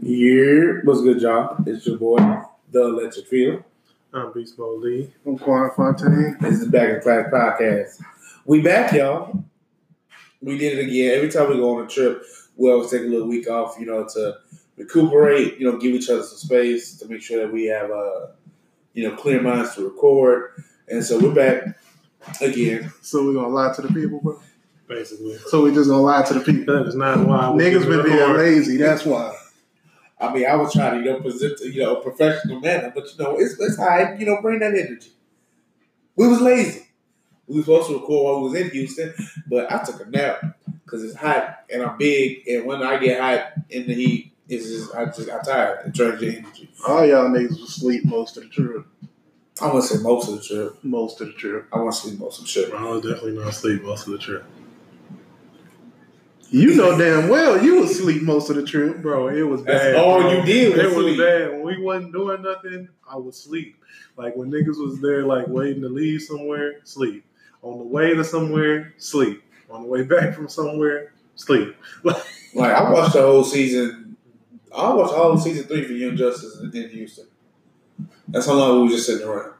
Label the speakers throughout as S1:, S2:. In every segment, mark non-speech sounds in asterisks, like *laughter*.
S1: Yeah, what's good, y'all? It's your boy, The Electric Field.
S2: I'm Beast Mode Lee.
S3: I'm Quan Fontaine.
S1: This is Back in Class Podcast. We back, y'all. We did it again. Every time we go on a trip, we always take a little week off, you know, to recuperate, you know, give each other some space to make sure that we have, uh, you know, clear minds to record. And so we're back again.
S3: So we're gonna lie to the people, bro.
S2: Basically,
S3: So we just gonna lie to the people.
S2: that is not why we
S3: Niggas been being lazy. That's why.
S1: I mean, I was trying to, you know, present, you know, a professional manner, but you know, it's it's high, you know, bring that energy. We was lazy. We was supposed to record while we was in Houston, but I took a nap because it's hot and I'm big, and when I get hot in the heat, it's just I just got tired. It drains your energy.
S3: All y'all niggas was asleep most of the trip.
S1: I want to say most of the trip.
S3: Most of the trip.
S1: I want to sleep most of the trip.
S2: I was definitely not sleep most of the trip,
S3: You know damn well you was asleep most of the trip.
S2: bro. It was
S1: That's
S2: bad.
S1: all
S2: bro.
S1: you did was
S2: It was
S1: sleep.
S2: bad when we wasn't doing nothing. I would sleep. Like when niggas was there, like waiting to leave somewhere, sleep. On the way to somewhere, sleep. On the way back from somewhere, sleep. *laughs*
S1: Like I watched the whole season. I watched all of season three for Young Justice in in Houston. That's how long we were just sitting around.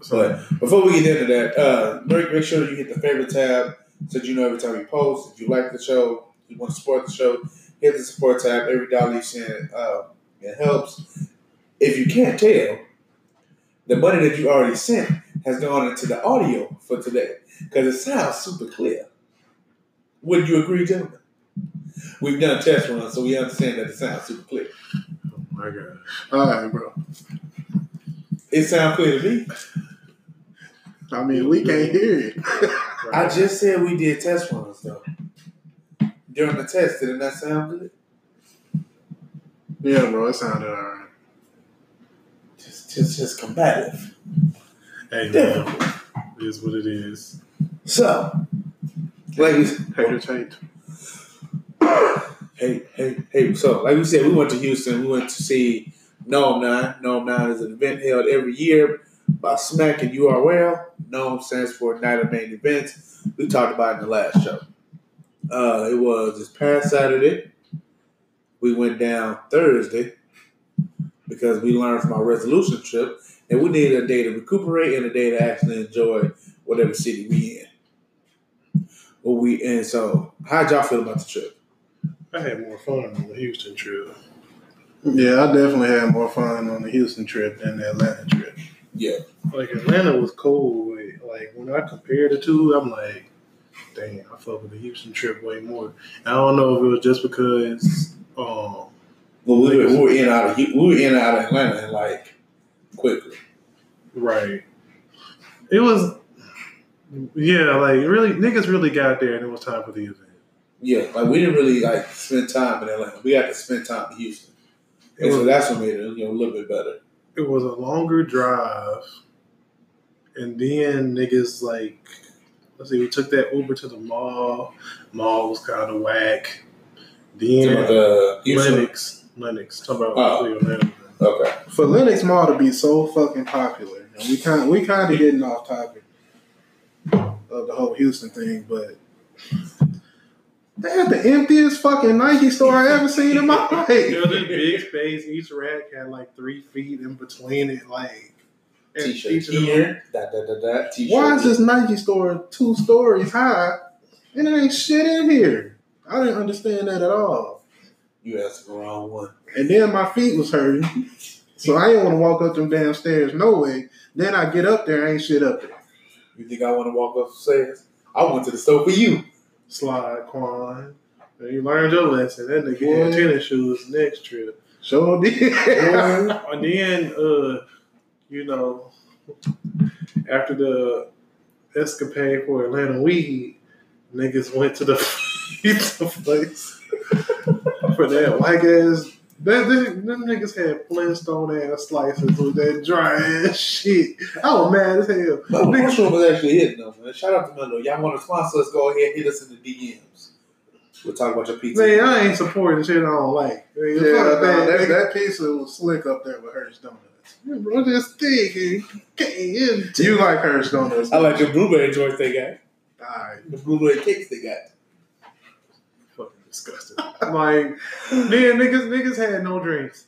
S2: So
S1: But before we get into that, uh, make, make sure you hit the favorite tab so you know every time we post. If you like the show, you want to support the show, hit the support tab. Every dollar you send, uh, it helps. If you can't tell, the money that you already sent has gone into the audio for today because it sounds super clear. Wouldn't you agree, gentlemen? We've done a test runs, so we understand that it sounds super clear.
S2: oh my god,
S3: All right, bro.
S1: It sounds clear to me.
S3: I mean, we can't hear it.
S1: I just said we did test runs though. During the test, didn't that sound good?
S3: yeah, bro. It sounded all right.
S1: Just, just, just combative.
S2: hey man, it is what it is.
S1: So, ladies, we,
S3: Haters hate.
S1: hey, hey, hey. So, like we said, we went to Houston. We went to see NOME Nine. NOME Nine is an event held every year by Smack and URL. NOME stands for Night of Main Events. We talked about it in the last show. Uh, it was this past Saturday. We went down Thursday because we learned from our resolution trip and we needed a day to recuperate and a day to actually enjoy whatever city we in. Well, we and so how'd y'all feel about the trip?
S2: I had more fun on the Houston trip.
S3: Yeah, I definitely had more fun on the Houston trip than the Atlanta trip.
S1: Yeah,
S2: Like Atlanta was cold. Like when I compare the two, I'm like, damn, I fuck with the Houston trip way more. I don't know if it was just because, um,
S1: well, we were, we were in out of we were in out of Atlanta and like quickly.
S2: right. It was, yeah, like really, niggas really got there, and it was time for the event.
S1: Yeah, like we didn't really like spend time in Atlanta. We had to spend time in Houston, and so that's what made it you know a little bit better.
S2: It was a longer drive, and then niggas like, let's see, we took that Uber to the mall. Mall was kind of whack. Then
S1: the Houston.
S2: Lenox, Lenox. Talk about
S1: Oh.
S2: Atlanta.
S1: Okay.
S3: For Lenox Mall to be so fucking popular, and we kind we kind of getting off topic of the whole Houston thing, but they had the emptiest fucking Nike store I ever seen in my *laughs* life.
S2: It was a big space. Each rack had like three feet in between it. Like
S1: T-shirt
S2: each of them-
S1: here. Da da da da. T-shirt.
S3: Why is this Nike store two stories high and it ain't shit in here? I didn't understand that at all.
S1: You asked the wrong one.
S3: And then my feet was hurting, so I didn't want to walk up them damn stairs no way. Then I get up there, ain't shit up there.
S1: You think I want to walk upstairs? I went to the store for you.
S2: Slide Quan. And you learned your lesson. That nigga had tennis shoes next trip.
S3: Sure did.
S2: And then, uh, you know, after the escapade for Atlanta weed, niggas went to the *laughs* pizza place *laughs* for that white ass. That, them, them niggas had Flintstone ass slices with that dry ass shit. I was mad as hell.
S1: No,
S2: Niggas-
S1: Mushroom was actually hitting them, man. Shout out to Mendo. Y'all want to sponsor us? Go ahead, hit us in the DMs. We'll talk about your pizza.
S2: Man, I ain't supporting shit I don't like. Man,
S3: yeah,
S2: fuck
S3: nah,
S2: that,
S3: that,
S2: nigga.
S3: that pizza was slick up there with Hurts Donuts.
S2: Yeah, bro, just thick and getting
S3: You like Hurts Donuts?
S1: I like the blueberry joints they got.
S3: Alright.
S1: The blueberry cakes they got.
S2: Disgusting. Like then niggas niggas had no drinks.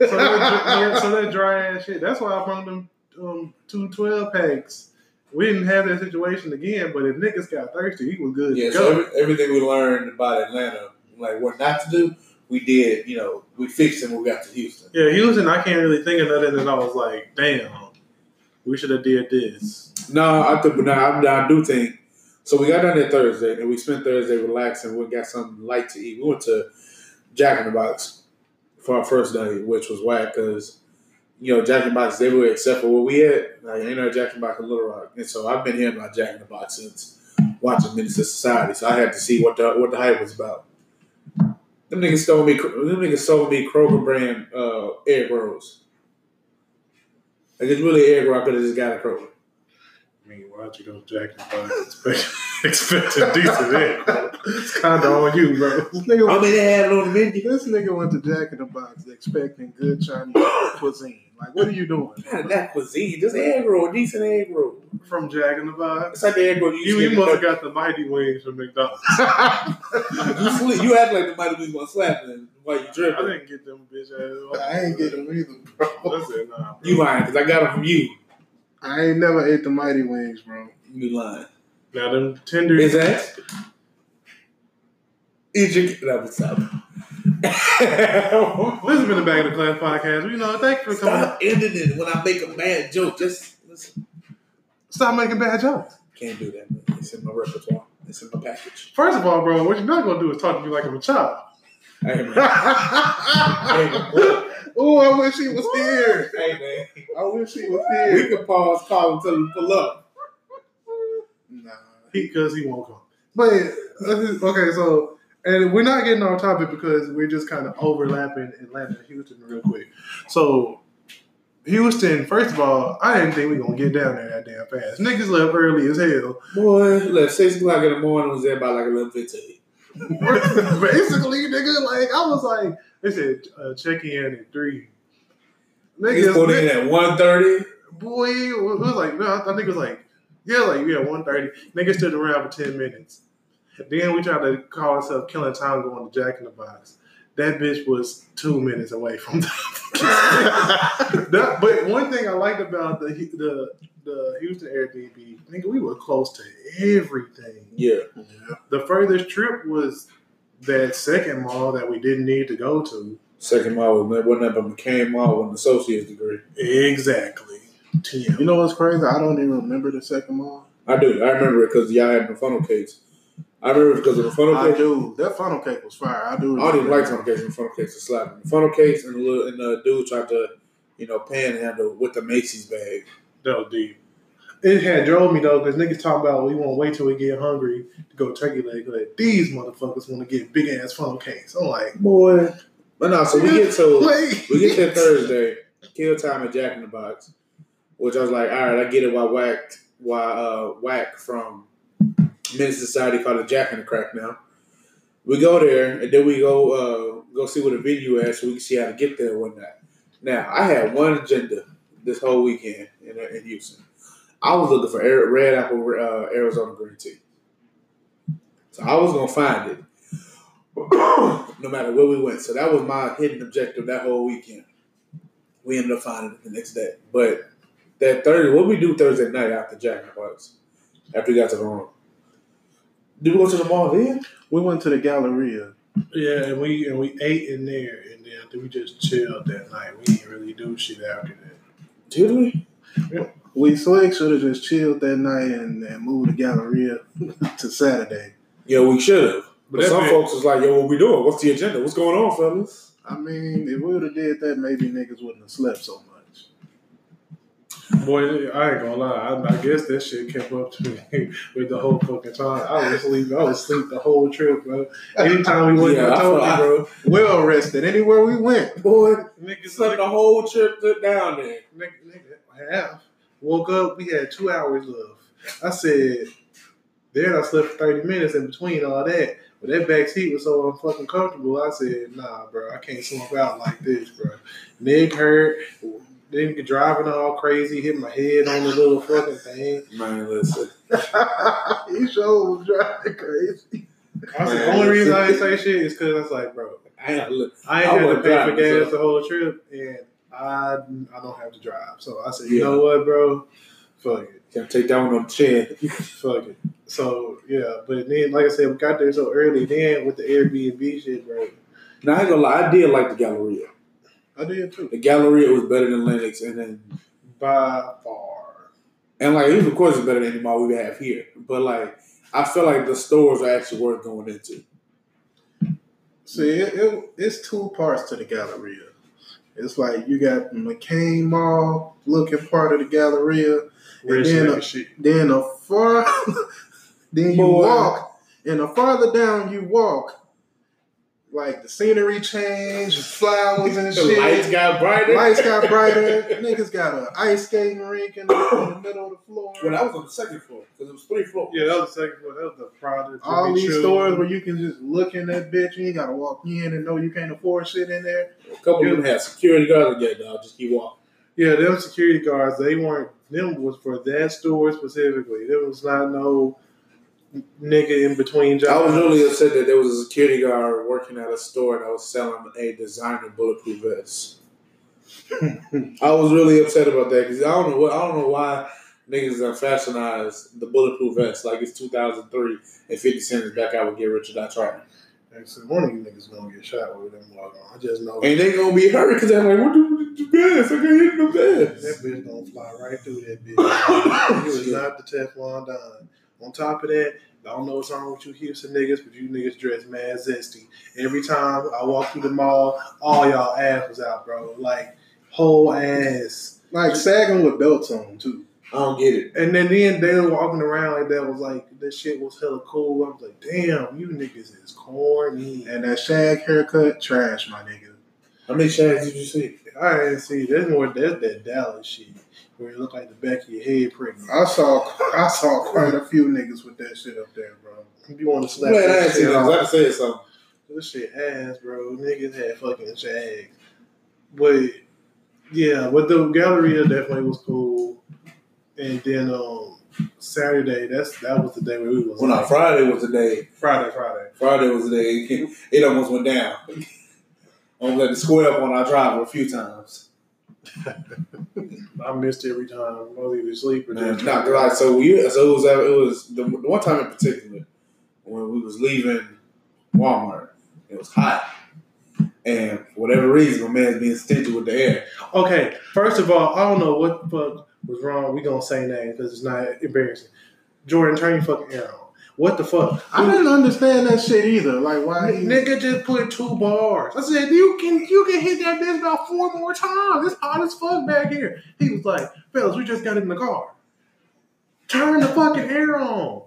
S2: So that, yeah, so that dry ass shit. That's why I brought them um, two 12 packs. We didn't have that situation again, but if niggas got thirsty, he was good
S1: Yeah, so every, everything we learned about Atlanta, like what not to do, we did. You know, we fixed it when we got to Houston.
S2: Yeah, Houston, I can't really think of nothing that I was like, damn, we should have did this.
S1: No, I think, but no, I, I do think. So we got down there Thursday, and we spent Thursday relaxing. We got something light to eat. We went to Jack in the Box for our first day, which was whack because you know Jack in the Box is everywhere except for where we at. Like ain't no Jack in the Box in Little Rock, and so I've been hearing about Jack in the Box since watching Menace II Society. So I had to see what the what the hype was about. Them niggas stole me. Them niggas sold me Kroger brand uh, egg rolls. Like it's really egg roll. I could have just got a Kroger.
S2: I mean, why'd you go to Jack in the Box expect- *laughs* expecting decent egg? bro? It's kind of on you, bro.
S3: This nigga,
S1: I mean, they had it on the menu.
S3: this nigga went to Jack in the Box expecting good Chinese *coughs* cuisine. Like, what are you doing?
S1: Not that cuisine, just egg roll, decent egg roll.
S2: From Jack in the Box.
S1: It's like the egg roll you
S2: You, you must have got the mighty wings from McDonald's. *laughs*
S1: You, sleep, you act like the mighty wings gonna slap them while you
S2: I
S1: dripping.
S2: didn't get them bitch ass.
S3: I ain't getting them either, bro.
S2: I said, nah, bro.
S1: You lying because I got them from you.
S3: I ain't never ate the Mighty Wings, bro.
S1: You lying.
S2: Now them tenders.
S1: Is that? Is your that was up. *laughs*
S2: This has been the Back of the Class podcast. You know, thank you for coming.
S1: Stop ending it when I make a bad joke. Just listen.
S2: Stop making bad jokes.
S1: Can't do that. Man. It's in my repertoire. It's in my package.
S2: First of all, bro, what you're not gonna do is talk to me like I'm a child.
S1: Hey man. *laughs* hey
S3: oh, I wish he was here.
S1: Hey man.
S3: I wish he was here.
S1: We
S3: here.
S1: can pause call until we pull up.
S3: Nah.
S2: Because he, won't come. But okay, so and we're not getting off topic because we're just kind of overlapping Atlanta and Houston real quick. So Houston, first of all, I didn't think we were gonna get down there that damn fast. Niggas left early as hell.
S1: Boy, look, six o'clock in the morning was there by like eleven fifteen.
S2: Basically, nigga, like I was like, they said uh, check in at three.
S1: Niggas put in at one thirty.
S2: boy, it was like no, I think it was like yeah, like yeah, one thirty. Niggas stood around for ten minutes. Then we tried to call ourselves killing time going to Jack in the Box. That bitch was two minutes away from the. *laughs* That- but one thing I liked about the the the Houston Airbnb, nigga, we were close to everything.
S1: Yeah.
S2: The furthest trip was that second mall that we didn't need to go to.
S1: Second mall was wasn't that but McCain Mall with an associate's degree.
S2: Exactly. Tim.
S3: You know what's crazy? I don't even remember the second mall.
S1: I do. I remember it because y'all had the funnel cakes. I remember because of the funnel
S3: cake.
S1: I
S3: do. That funnel cake was fire. I do.
S1: I didn't even like funnel cakes. and funnel cakes are slapping. The funnel cakes and the little and the dude tried to, you know, panhandle with the Macy's bag.
S2: That was deep. It had drove me though, because niggas talking about we won't wait till we get hungry to go turkey leg. Like these motherfuckers want to get big ass funnel cakes. I'm like,
S1: Boy. But no, so we get to *laughs*
S2: wait.
S1: we get there Thursday, kill time at Jack in the Box, which I was like, all right, I get it. Why whack? Why uh, whack from Men's Society called it Jack in the Crack now. We go there and then we go uh, go see what the venue is so we can see how to get there and whatnot. Now I had one agenda this whole weekend in, in Houston. I was looking for Red Apple uh, Arizona green tea, so I was gonna find it *coughs* no matter where we went. So that was my hidden objective that whole weekend. We ended up finding it the next day. But that Thursday, what we do Thursday night after Jack the Box, after we got to the room? Did we go to the mall then?
S3: We went to the Galleria.
S2: Yeah, and we and we ate in there, and then we just chilled that night. We didn't really do shit after that.
S1: Did we?
S3: We slick should have just chilled that night and, and moved the Galleria *laughs* to Saturday.
S1: Yeah, we should have. But,
S2: that
S1: some
S2: bit-
S1: folks was like, yo, what we doing? What's the agenda? What's going on, fellas?
S3: I mean, if we would have did that, maybe niggas wouldn't have slept so much.
S2: Boy, I ain't gonna lie. I, I guess that shit kept up to me *laughs* with the whole fucking time. I was asleep. I was asleep the whole trip, bro. Anytime we went,
S1: Yeah,
S2: I
S1: I
S2: told you, bro.
S3: Well rested anywhere we went.
S1: Boy,
S2: Niggas
S1: slept the whole trip down there.
S2: nigga, nigga, half. Woke up, we had two hours left. I said, then I slept for 30 minutes in between all that. But that back seat was so unfucking comfortable. I said, nah, bro, I can't slump out like this, bro. Neck hurt. Then you driving all crazy, hit my head on the little fucking thing.
S1: Man, listen. *laughs*
S3: he sure was driving crazy.
S2: Honestly, the
S1: Man,
S2: only reason I didn't say shit is because I was like, bro,
S1: I ain't.
S2: I ain't had to pay for gas
S1: so-
S2: the whole trip, and I I don't have to drive. So I said, you
S1: Yeah.
S2: know what, bro, fuck it,
S1: Can't take that one on the chin. *laughs*
S2: fuck it. So yeah, but then like I said, we got there so early. Then with the Airbnb shit, bro,
S1: Now I ain't gonna lie, I did like the Galleria.
S3: I did too.
S1: The Galleria was better than Lenox, and then
S2: by far.
S1: and like it was, of course it's better than any mall we have here. But like I feel like the stores are actually worth going into.
S3: See, it, it, it's two parts to the Galleria. It's like you got McCain Mall looking part of the Galleria,
S2: and
S3: then,
S2: nigga
S3: uh, then a far, *laughs* then you
S1: Boy.
S3: walk, and the farther down you walk, like the scenery change, the flowers and *laughs*
S1: The
S3: shit.
S1: lights got brighter.
S3: Lights got *laughs* brighter. Niggas got an ice skating rink in the, in the middle of the floor.
S1: When I was on the second floor, because it was three floors.
S2: Yeah, that was the second floor. That was the product.
S3: All these stores where you can just look in that bitch, you ain't gotta walk in and know you can't afford shit in there.
S1: A couple of them had security guards. again, dog, just keep walking.
S2: Yeah, them security guards, they weren't them was for that store specifically. There was not no nigga in between jobs.
S1: I was really upset that there was a security guard working at a store that was selling a designer bulletproof vest. *laughs* I was really upset about that because I don't know what I don't know why niggas are fashionized the bulletproof vest like it's 2003 and 50 Cent is back out with Get Rich or Die Trying.
S2: Actually, one of you niggas gonna get shot with them log on. I just know
S1: And they gonna be hurt because they're like, what the, the vest? I can't hit the
S2: best.
S1: that
S2: bitch gonna fly right through that bitch. *coughs* it was not the Teflon Don. On top of that, I don't know what's wrong with you Houston niggas, but you niggas dress mad zesty. Every time I walk through the mall, all y'all ass was out, bro. Like whole ass.
S3: Like sagging with belts on too.
S1: I don't get it.
S2: And then, then they were walking around like that was like this shit was hella cool. I was like, damn, you niggas is corny.
S3: And that shag haircut, trash, my nigga.
S1: How many shags did you see?
S2: I didn't see that's more that's that Dallas shit where it look like the back of your head pregnant.
S3: I saw I saw quite a few niggas with that shit up there, bro.
S2: If you want to slap
S1: Man,
S2: that
S1: ain't
S2: shit
S1: that. I
S2: off,
S1: said something.
S2: this shit ass, bro. Niggas had fucking shags. But yeah, but the Galleria definitely was cool. And then um Saturday, that's that was the day where we was
S1: Well, no,
S2: like-
S1: Friday was the day.
S2: Friday, Friday.
S1: Friday was the day it, it almost went down. *laughs* I almost had to square up on our driver a few times.
S2: I missed every time. I was either asleep or just
S1: not gonna. So we, so it was, it was the, the one time in particular when we was leaving Walmart. It was hot, and for whatever reason, my man's being stingy with the air.
S2: Okay, first of all, I don't know what the fuck was wrong. We gonna say name because it's not embarrassing. Jordan, turn your fucking air on. What the fuck?
S3: I didn't understand that shit either. Like why he
S2: Nigga just put two bars. I said you can you can hit that bitch about four more times. It's hot as fuck back here. He was like, fellas, we just got in the car. Turn the fucking air on.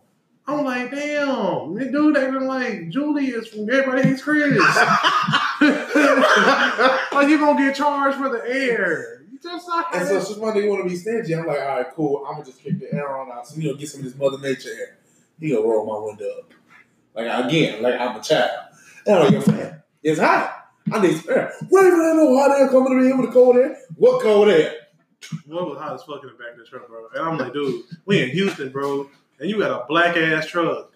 S2: I'm like, damn, this dude acting like Julius from Everybody Hates Chris. *laughs* like you gonna get charged for the air. Just not
S1: And so she's one nigga want to be stingy. I'm like, all right, cool. I'm gonna just kick the air on out, so you know, get some of this Mother Nature air. He gonna roll my window up, like again, like I'm a child. And I'm like, fam, it's hot. I need some air. Wait, I know hot air coming to me in with the cold air. What cold air?
S2: What was hot as fuck in the back of the truck, bro? And I'm like, dude, we in Houston, bro, and you got a black ass truck.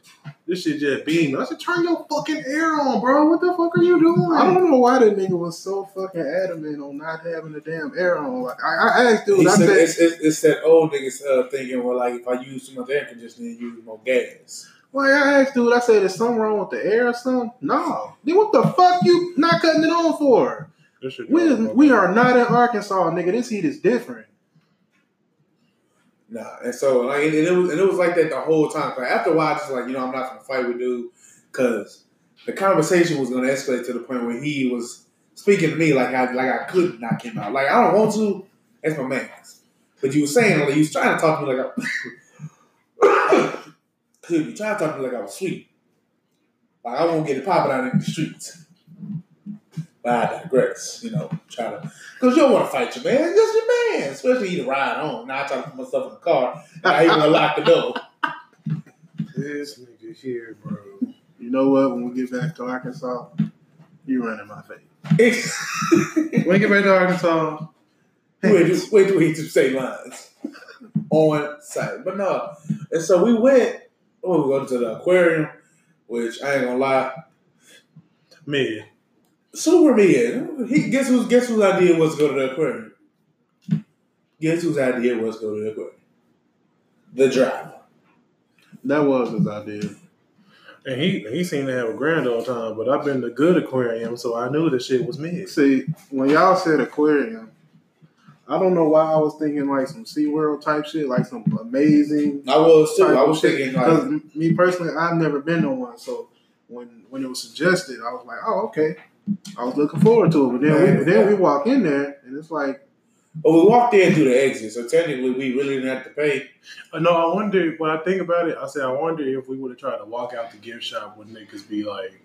S2: This shit just beaming. I said, turn your fucking air on, bro. What the fuck are you doing?
S3: I don't know why that nigga was so fucking adamant on not having the damn air on. Like I, I asked dude,
S1: He
S3: I
S1: said,
S3: said,
S1: it's, it's, it's that old niggas uh, thinking, well, like if I use too much air conditioning, use more gas.
S3: Well, I asked dude, I said, is something wrong with the air or something? No. Then what the fuck you not cutting it on for?
S2: This
S3: We, is, we are not in Arkansas, nigga. This heat is different.
S1: Nah, and so like, and it was and it was like that the whole time. Like, after a while, I just like you know I'm not gonna fight with dude because the conversation was gonna escalate to the point where he was speaking to me like I like I could knock him out. Like I don't want to. That's my man. But you were saying like you was trying to talk to me like I. *coughs* Excuse trying to talk to me like I was sweet. Like I won't get it popping out in the streets. But I digress, you know, try to because you don't want to fight your man. Just your man, especially you to ride on. Now I try to put myself in the car. and I even gonna lock the door.
S2: This nigga here, bro.
S3: You know what? When we get back to Arkansas, you running my face. *laughs*
S2: When we get back to Arkansas,
S1: wait, till- wait till we hit same lines on site. But no, and so we went. Oh, we go to the aquarium. which I ain't gonna lie,
S2: Mid.
S1: Super mid. He guess whose guess whose idea was to go to the aquarium. Guess whose idea was to go to the aquarium? The driver.
S3: That was his idea.
S2: And he he seemed to have a grand old time, but I've been to good aquarium, so I knew the shit was mid.
S3: See, when y'all said aquarium, I don't know why I was thinking like some SeaWorld type shit, like some amazing.
S1: I was too. I was
S3: thinking
S1: thinking
S3: 'Cause
S1: like,
S3: me personally, I've never been to one, so when when it was suggested, I was like, oh okay. I was looking forward to it, but then
S1: Man,
S3: we then we walk in there and it's like,
S1: but we walked in through the exit, so technically we really didn't have to pay.
S2: Uh, No, I wonder when I think about it. I say I wonder if we would have tried to walk out the gift shop, would niggas be like?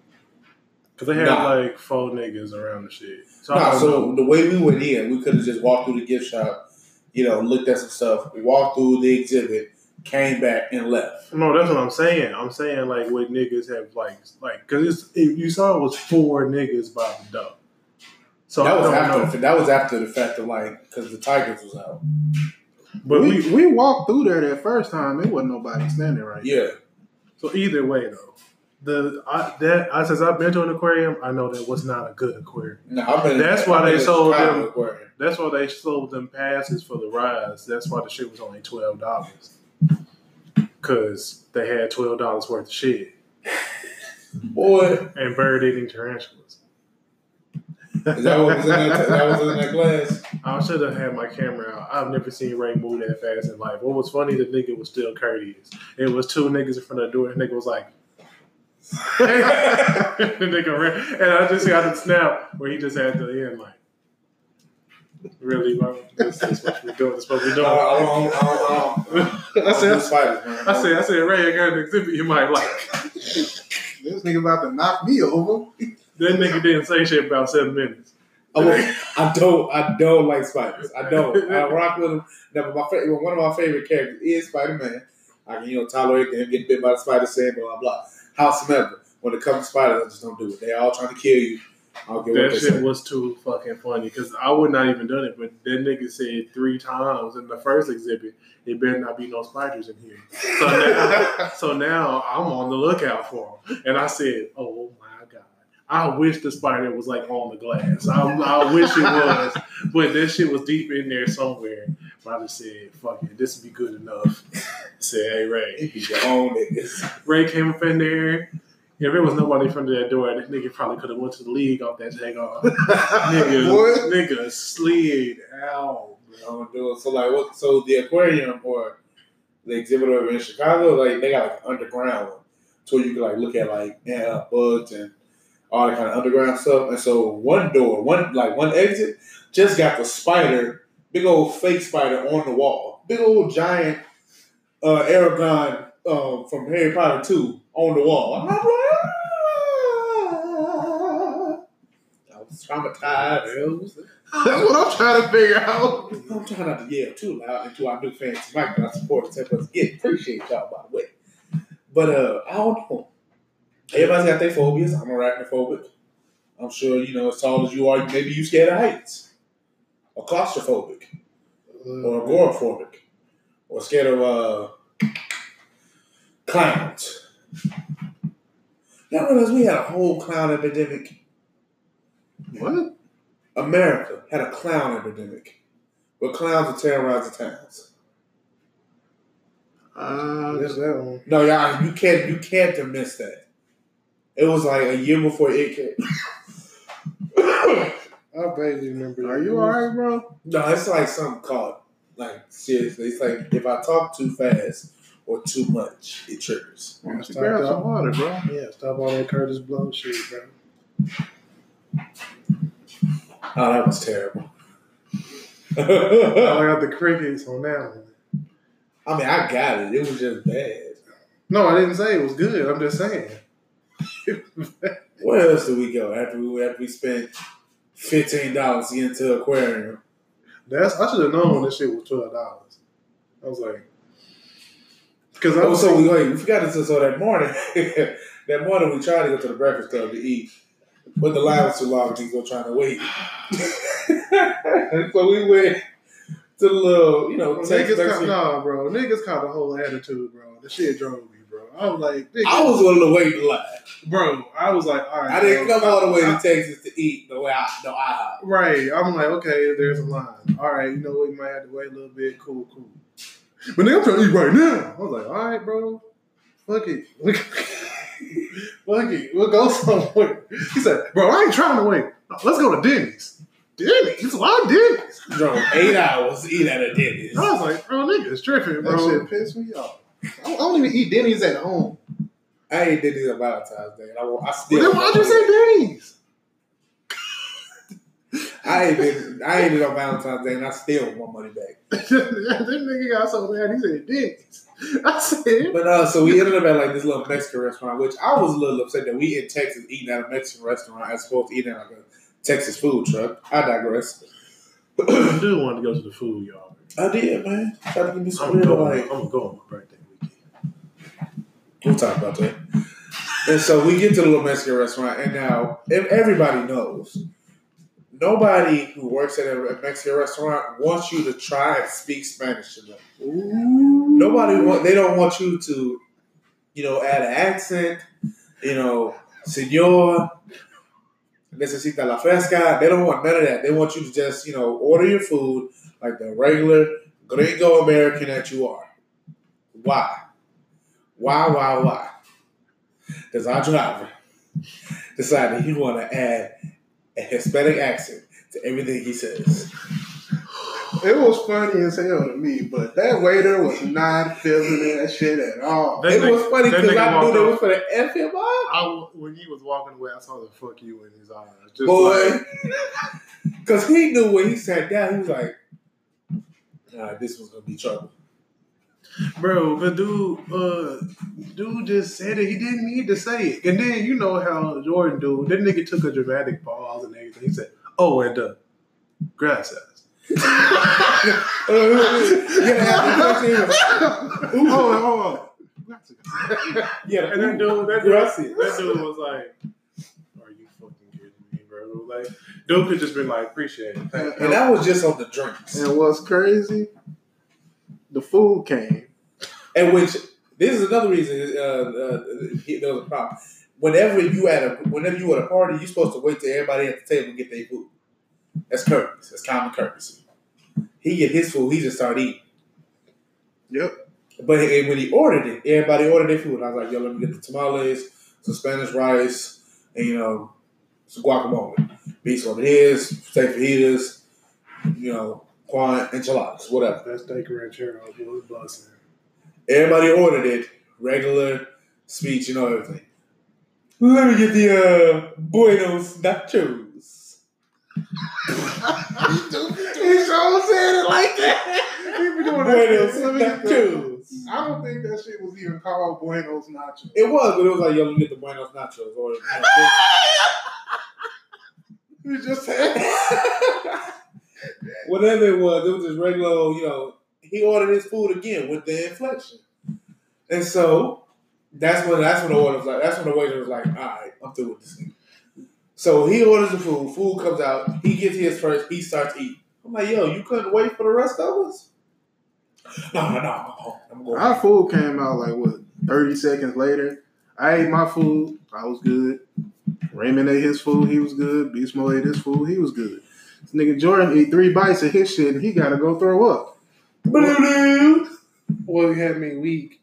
S2: Because they had
S1: Nah.
S2: like four niggas around the shit. So I
S1: Nah,
S2: don't
S1: so
S2: know.
S1: the way we went in, we could have just walked through the gift shop, you know, looked at some stuff. We walked through the exhibit, came back, and left.
S2: No, that's what I'm saying. I'm saying like what niggas have like like because it's if you saw it was four niggas by the door. So
S1: that
S2: I
S1: was after.
S2: know.
S1: That was after the fact of like because the Tigers was out.
S2: But
S3: we,
S2: we,
S3: we walked through there that first time, it wasn't nobody standing right.
S1: Yeah,
S2: so either way though, the I, that I since I've been to an aquarium, I know that was not a good aquarium.
S1: no, I've been.
S2: That's why
S1: I've
S2: they
S1: been
S2: sold them-
S1: Aquarium.
S2: That's why they sold them passes for the rides. That's why the shit was only twelve dollars. Cause they had twelve dollars worth of shit *laughs*
S1: Boy,
S2: and bird eating tarantulas.
S1: is that what was in that? that was in that glass.
S2: I should have had my camera out. I've never seen Ray move that fast in life. What was funny, the nigga was still courteous. It was two niggas in front of the door. The nigga was like, *laughs* *laughs* the nigga ran. And I just got a snap where he just had to end like, really, bro? This, this what we're doing. This what
S1: we're
S2: doing.
S1: don't, I don't, I don't, I don't,
S2: I
S1: I
S2: said,
S1: spiders, man.
S2: I said, I said, Ray, I got an exhibit you might like.
S3: This nigga about to knock me over.
S2: That nigga didn't say shit about seven minutes.
S1: I, won't- I don't. I don't like spiders. I don't. I rock with them. Now, but my favorite, one of my favorite characters is Spider Man. I can you know tolerate him getting bit by the spider, saying blah blah blah. Howsoever, when it comes to spiders, I just don't do it. They're all trying to kill you. I don't get what
S2: That shit was too fucking funny because I would not even done it, but that nigga said three times in the first exhibit, "It better not be no spiders in here." So now, so now I'm on the lookout for them, and I said, "Oh my god, I wish the spider was like on the glass. I, I wish it was, but that shit was deep in there somewhere." But I just said, "Fuck it, this would be good enough." said, "Hey Ray."
S1: Your own niggas.
S2: Ray came up in there. If there was nobody in front of that door, this nigga probably could have went to the league off that jag off. *laughs* nigga,
S3: What?
S2: nigga slid out.
S1: Don't do it. So like, what? So the aquarium or the exhibit over in Chicago, like they got like underground one, so you can like look at like yeah, bugs and all that kind of underground stuff. And so one door, one like one exit, just got the spider, big old fake spider on the wall, big old giant uh, Aragog um, from Harry Potter two on the wall. I'm like, ah. I was traumatized.
S3: That's what I'm trying to figure out.
S1: I'm trying not to yell too loud into our new fancy mic, but I support the 10 us get. Appreciate y'all, by the way. But uh, I don't know. Everybody's got their phobias. I'm arachnophobic. I'm sure, you know, as tall as you are, maybe you scared of heights. Or claustrophobic. Or agoraphobic. Or scared of uh, clowns. Y'all realize we had a whole clown epidemic
S3: What?
S1: America had a clown epidemic where clowns would terrorize the towns.
S3: Uh,
S2: Where's that one?
S1: No, y'all, you can't you can't have missed that. It was like a year before it came. *laughs*
S2: I barely remember.
S3: are you alright, bro?
S1: no, it's like something called like seriously. It's like if I talk too fast or too much, it triggers.
S2: Yeah,
S3: Just grab
S2: stop
S3: some water, bro.
S2: Yeah, stop all that Kurtis Blow shit, bro.
S1: Oh, that was terrible.
S2: I *laughs* got the crickets on that one.
S1: I mean, I got it. It was just bad.
S2: No, I didn't say it was good. I'm just saying.
S1: Where else did we go after we after we spent fifteen dollars to get into aquarium?
S2: That's I should have known this shit was twelve dollars. I was like, because I
S1: Oh,
S2: was
S1: so we wait, we forgot to so that morning. *laughs* that morning we tried to go to the breakfast club to eat, but the line was too long. We were trying to wait, *laughs* so we went to the little, you know,
S2: niggas
S1: Tex-Mex-
S2: caught, nah, bro. Niggas caught the whole attitude, bro. The shit drove me, bro.
S4: I was like, nigga,
S1: I was willing to wait in line.
S4: bro. I was like, all right.
S1: I didn't
S4: bro.
S1: come all the way
S4: I-
S1: to Texas to eat the way I no I
S4: Right. I'm like, okay, there's a line. All right, you know we might have to wait a little bit. Cool, cool. But nigga, I'm trying to eat right now. I was like, all right, bro. Fuck it. *laughs* Fuck it. We'll go somewhere. He said, bro, I ain't trying to wait. Let's go to Denny's. Denny's? Why Denny's?
S1: drove eight hours to eat at a Denny's.
S4: I was like, bro, niggas tripping, bro.
S3: That shit pissed me off. I don't, I don't even eat Denny's at home.
S1: I ain't Denny's on Valentine's Day. and I, I
S4: Well,
S1: still.
S4: then why'd you say Denny's?
S1: I ain't been. I ain't been on Valentine's Day, and I still want my money back. *laughs*
S4: that nigga got so mad. He said Denny's. I said,
S1: But uh, so we ended up at like this little Mexican restaurant, which I was a little upset that we in Texas eating at a Mexican restaurant as opposed to eating at like a Texas food truck. I digress.
S2: I do want to go to the food, y'all.
S1: I did, man. Try to give me some
S2: I'm
S1: real
S2: going.
S1: like.
S2: I'm gonna go on my birthday weekend.
S1: We'll talk about that. And so we get to the little Mexican restaurant, and now everybody knows, nobody who works at a Mexican restaurant wants you to try and speak Spanish to them. Nobody want. They don't want you to, you know, add an accent. You know, señor, necesita la fresca. They don't want none of that. They want you to just, you know, order your food like the regular gringo American that you are. Why? Why? Why? Why? Does our driver decide that he want to add a Hispanic accent to everything he says?
S3: It was funny as hell to me, but that waiter was not feeling that shit at all.
S2: That
S1: it
S2: nigga-
S1: was funny because I knew
S2: walked
S1: they was for the F him up.
S2: I, when he was walking away, I saw the fuck you in his eyes. Just
S1: Boy.
S2: like, *laughs*
S1: Because he knew when he sat down, he was like, all right, this was going to be trouble.
S2: Bro, but dude, uh, dude just said it. He didn't need to say it. And then you know how Jordan do. That nigga took a dramatic pause and everything. He said, "Oh, and uh, gracias." *laughs* *laughs*
S1: yeah,
S4: hold on, hold on.
S2: Yeah, and that dude, that dude, that dude was like, "Are you fucking kidding me, bro?" Like, dude could just been like, "Appreciate it." Thank you."
S1: And that was just on the drinks.
S3: And what's crazy, the food came.
S1: And which this is another reason uh, uh, there was a problem. Whenever you at a whenever you at a party, you're supposed to wait till everybody at the table get their food. That's courtesy. That's common courtesy. He get his food, he just start eating.
S3: Yep.
S1: But he- when he ordered it, everybody ordered their food. I was like, yo, let me get the tamales, some Spanish rice, and you know, some guacamole. Beast ordered his, steak fajitas, you know, quan enchiladas, whatever.
S2: That steak ranchero was busting.
S1: Everybody ordered it, regular speech, you know everything. Let me get the uh, Buenos nachos.
S3: He sure said it like that. He be doing
S1: Buenos
S3: that. Let me get the-
S1: nachos.
S3: I don't think that shit was even called Buenos Nachos.
S1: It was, but it was like, yo, let me get the Buenos nachos. Or, you *laughs*
S3: You just said
S1: know, *laughs* *laughs* whatever it was, it was just regular, you know, he ordered his food again with the inflection. And so that's when that's when the order was like that's when the waiter was like, all right, I'm through with this thing. So he orders the food, food comes out, he gets his first, he starts eating. I'm like, yo, you couldn't wait for the rest of us? No, no, no, I'm. I'm going.
S3: Our food came out like what, 30 seconds later. I ate my food, I was good. Raymond ate his food, he was good. Beast Mode ate his food, he was good. This nigga Jordan ate three bites of his shit and he gotta go throw up.
S2: Well, he had me weak.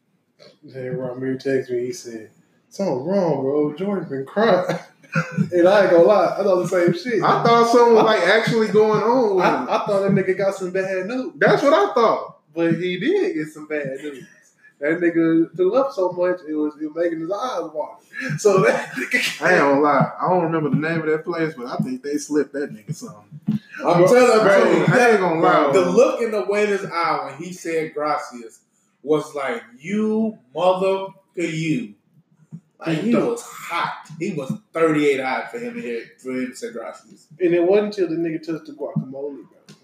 S2: Then Ramir texted me. He said, "Something wrong, bro. Jordan been crying." *laughs* and I ain't gonna lie, I thought the same shit.
S3: I thought something was like actually going on with him.
S2: I, I thought that nigga got some bad news,
S3: That's what I thought.
S2: but he did get some bad news. That nigga threw up so much it was, it was making his eyes water. So that *laughs* nigga,
S3: I ain't gonna lie. I don't remember the name of that place, but I think they slipped that nigga something.
S1: I'm telling
S3: Bro,
S1: you,
S3: I ain't gonna lie.
S1: the look in the waiter's eye when he said gracias was like, you mother to you. Like he was hot. He was 38 hot for him to hear for him to say gracias.
S2: and it wasn't until the nigga touched the guacamole, bro.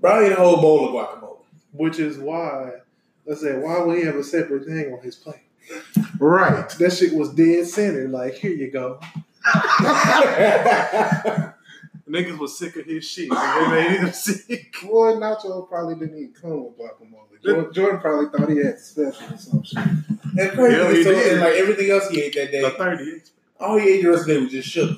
S1: Probably a whole bowl of guacamole.
S2: Which is why I said, why would he have a separate thing on his plate?
S3: Right.
S2: That shit was dead center. Like, here you go. *laughs* Niggas was sick of his shit. And they made him sick.
S3: Boy, Nacho probably didn't even come with guacamole. Jordan, Jordan probably thought he had special or some shit.
S1: And crazy.
S2: Yeah, he
S1: so,
S2: did.
S1: and like everything else he ate that day,
S2: The 30.
S1: all he ate the rest of the day was just sugar.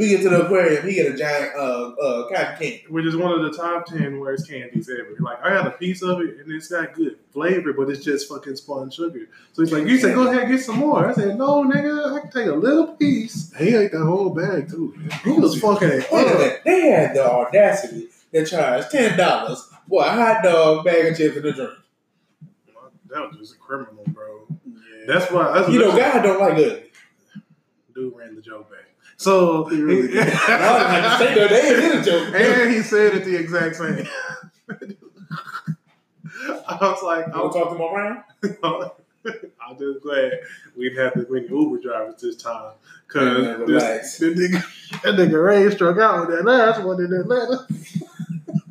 S1: We get to the aquarium, he get a giant uh uh cotton candy.
S2: Which is one of the top 10 worst candies ever. Like, I got a piece of it and it's got good flavor, but it's just fucking spun sugar. So he's like, You said, go ahead and get some more. I said, No, nigga, I can take a little piece.
S5: He ate that whole bag too.
S2: He was fucking it
S1: Wait a minute, they had the audacity to charge ten dollars for a hot dog, bag of chips, and a drink.
S2: That was just a criminal, bro. That's why. That's,
S1: You know,
S2: that's-
S1: God don't like ugly.
S2: dude ran the joke back. So
S5: He really did. *laughs*
S1: I was like, say no, they ain't in a joke.
S5: And he said it the exact same. *laughs*
S2: I was like, I
S1: You want
S2: was,
S1: talk to my round? *laughs*
S2: I'm just glad we didn't have to many Uber drivers this time. Cause
S1: Man,
S2: this, the nigga, that nigga Ray struck out with that last one in Atlanta.